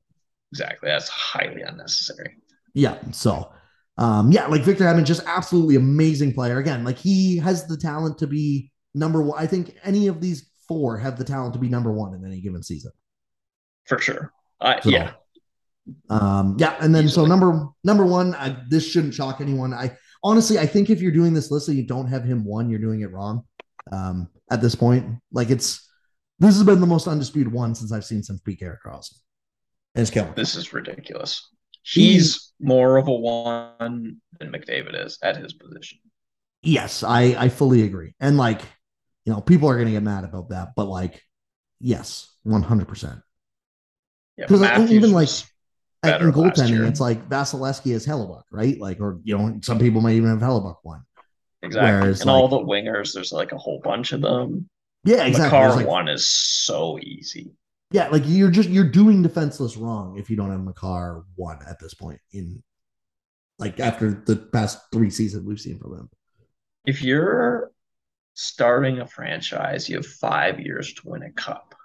Exactly. That's highly unnecessary. Yeah. So, um, yeah, like Victor Hedman, just absolutely amazing player. Again, like he has the talent to be number one. I think any of these four have the talent to be number one in any given season. For sure. Uh, so, yeah. Um, yeah, and then so number number one, I, this shouldn't shock anyone. I honestly, I think if you're doing this list and you don't have him one, you're doing it wrong. Um, at this point, like it's this has been the most undisputed one since I've seen since Pete Karlsson. And it's killing. This is ridiculous. He's hmm. more of a one than McDavid is at his position. Yes, I I fully agree. And like, you know, people are gonna get mad about that, but like, yes, one hundred percent. Because even like in goaltending, it's like Vasilevskiy is Hellebuyck, right? Like, or you know, some people might even have Hellebuyck one. Exactly. Whereas, and like, all the wingers, there's like a whole bunch of them. Yeah, exactly. Makar like, one is so easy. Yeah, like you're just you're doing defenseless wrong if you don't have Makar one at this point in like after the past three seasons we've seen from them. If you're starting a franchise, you have five years to win a cup.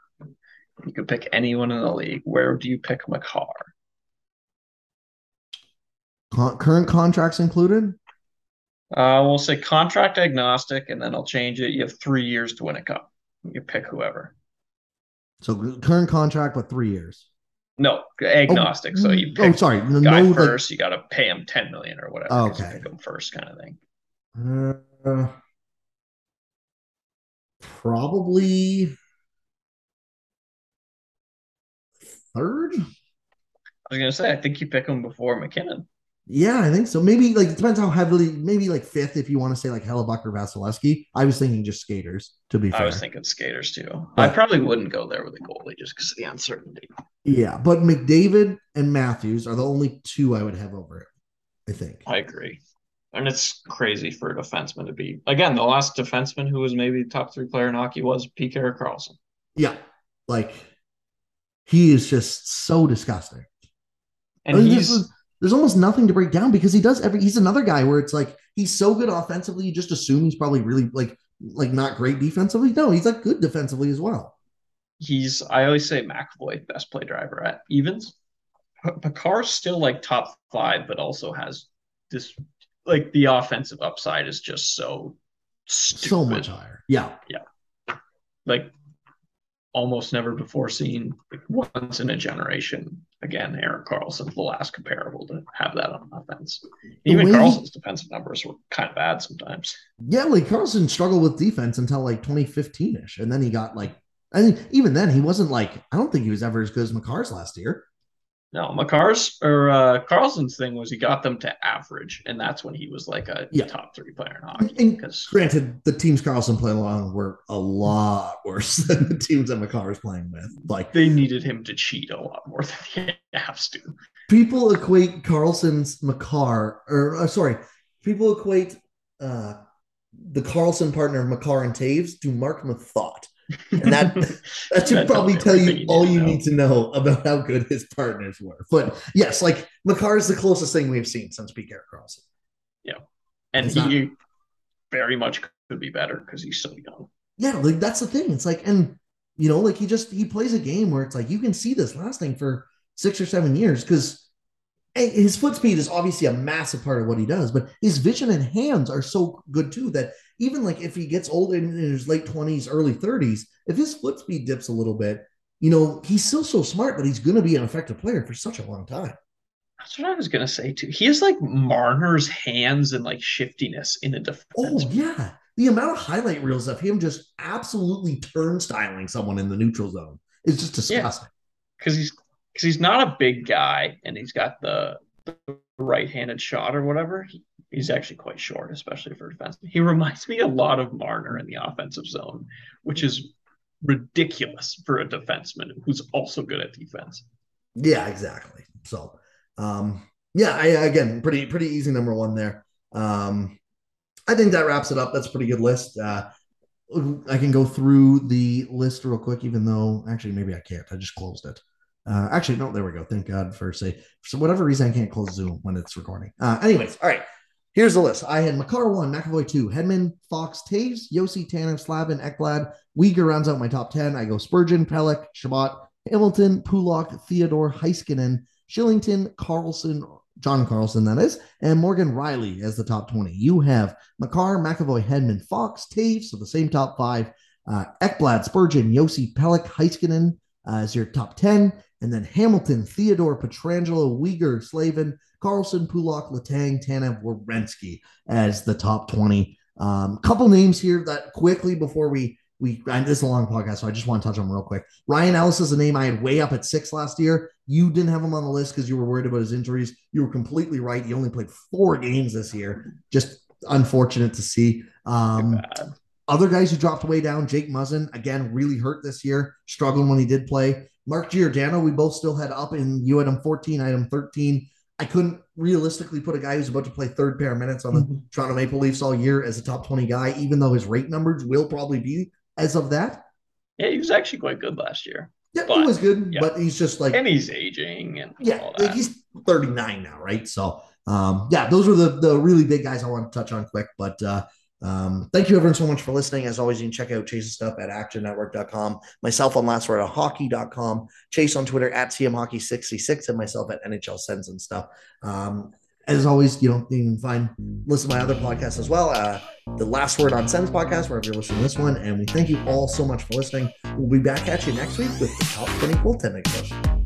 You could pick anyone in the league. Where do you pick Makar? Con- current contracts included? Uh, we'll say contract agnostic, and then I'll change it. You have three years to win a cup. You pick whoever. So current contract with three years. No, agnostic. Oh, so you pick oh, pick sorry, no, guy no, first. you got to pay him ten million or whatever. Okay. pick him first, kind of thing. Uh, probably third. I was gonna say, I think you pick him before MacKinnon. Yeah, I think so. Maybe like it depends how heavily. Maybe like fifth if you want to say like Hellebuyck or Vasilevskiy. I was thinking just skaters. To be fair, I was thinking skaters too. But- I probably wouldn't go there with a goalie just because of the uncertainty. yeah. But McDavid and Matthews are the only two I would have over it. I think. I agree. And it's crazy for a defenseman to be again the last defenseman who was maybe the top three player in hockey was Pete Erik Karlsson. Yeah, like he is just so disgusting. And mean, he's there's, almost nothing to break down because he does every. He's another guy where it's like he's so good offensively, you just assume he's probably really like like not great defensively. No, he's like good defensively as well. he's I always say McAvoy best play driver at evens. P- Picar's still like top five, but also has this like the offensive upside is just so stupid. So much higher. Yeah. Yeah, like almost never before seen like once in a generation. Again, Erik Karlsson's the last comparable to have that on offense. Even way Karlsson's defensive numbers were kind of bad sometimes. yeah. Like Karlsson struggled with defense until like 2015 ish, and then he got like. I think even then he wasn't like I don't think he was ever as good as Makar's last year. No, Makar's or uh, Karlsson's thing was he got them to average, and that's when he was like a Yeah. top three player in hockey. And Because granted, the teams Karlsson played along were a lot worse than the teams that Makar was playing with. Like they needed him to cheat a lot more than the Avs do. people equate Karlsson's Makar, or uh, sorry, people equate uh, the Karlsson partner Makar and Toews to Marc Methot. And that that should That probably tell you you all you know. need to know about how good his partners were. But yes, like Makar is the closest thing we've seen since Pete Karlsson. Yeah, and It's he not- very much could be better because he's so young. Yeah, like that's the thing. It's like, and you know, like he just he plays a game where it's like you can see this lasting for six or seven years because his foot speed is obviously a massive part of what he does, but his vision and hands are so good too that even like if he gets old in his late twenties, early thirties, if his foot speed dips a little bit, you know, he's still so smart, but he's going to be an effective player for such a long time. That's what I was gonna say too. He has like Marner's hands and like shiftiness in a defense. Oh yeah, the amount of highlight reels of him just absolutely turnstiling someone in the neutral zone is just disgusting. because he's because he's not a big guy and he's got the, the right-handed shot or whatever. He, he's actually quite short, especially for defense. He reminds me a lot of Marner in the offensive zone, which is ridiculous for a defenseman who's also good at defense. Yeah, exactly. So, um, yeah, I again pretty pretty easy number one there. Um, I think that wraps it up. That's a pretty good list. Uh, I can go through the list real quick, even though actually maybe I can't. I just closed it. Uh, actually, no, there we go. Thank God for say for whatever reason I can't close Zoom when it's recording. Uh, anyways, all right. Here's the list. I had Makar one, McAvoy two, Hedman, Fox, Toews, Josi, Tanner, Slavin, Ekblad. Weegar rounds out my top 10. I go Spurgeon, Pelech, Chabot, Hamilton, Pulock, Theodore, Heiskanen, Kylington, Carlson, John Carlson, that is, and Morgan Rielly as the top 20. You have Makar, McAvoy, Hedman, Fox, Toews, so the same top five. Uh, Ekblad, Spurgeon, Josi, Pelech, Heiskanen uh, as your top 10. And then Hamilton, Theodore, Pietrangelo, Weegar, Slavin, Carlson, Pulock, Letang, Tanev, Werenski as the top 20. Um, couple names here that quickly before we we and this is a long podcast, so I just want to touch on them real quick. Ryan Ellis is a name I had way up at six last year. You didn't have him on the list because you were worried about his injuries. You were completely right. He only played four games this year. Just unfortunate to see. Um, other guys who dropped way down, Jake Muzzin, again, really hurt this year, struggling when he did play. Mark Giordano, we both still had up in you had him 14, I had him 13. I couldn't realistically put a guy who's about to play third pair minutes on the Mhm. Toronto Maple Leafs all year as a top 20 guy, even though his rate numbers will probably be as of that. Yeah, he was actually quite good last year, Yeah, he was good, yeah. but he's just like and he's aging and yeah, all like he's 39 now, right? So um, yeah, those were the the really big guys I want to touch on quick. But uh, um, thank you everyone so much for listening. As always, you can check out Chase's stuff at actionnetwork.com, myself on last word at hockey.com, Chase on Twitter at CMHockey66, and myself at NHL Sends and stuff. Um, As always, you know, you can find listen to my other podcasts as well. Uh, the Last Word on Sends podcast, wherever you're listening to this one. And we thank you all so much for listening. We'll be back at you next week with the top 20 goaltending question.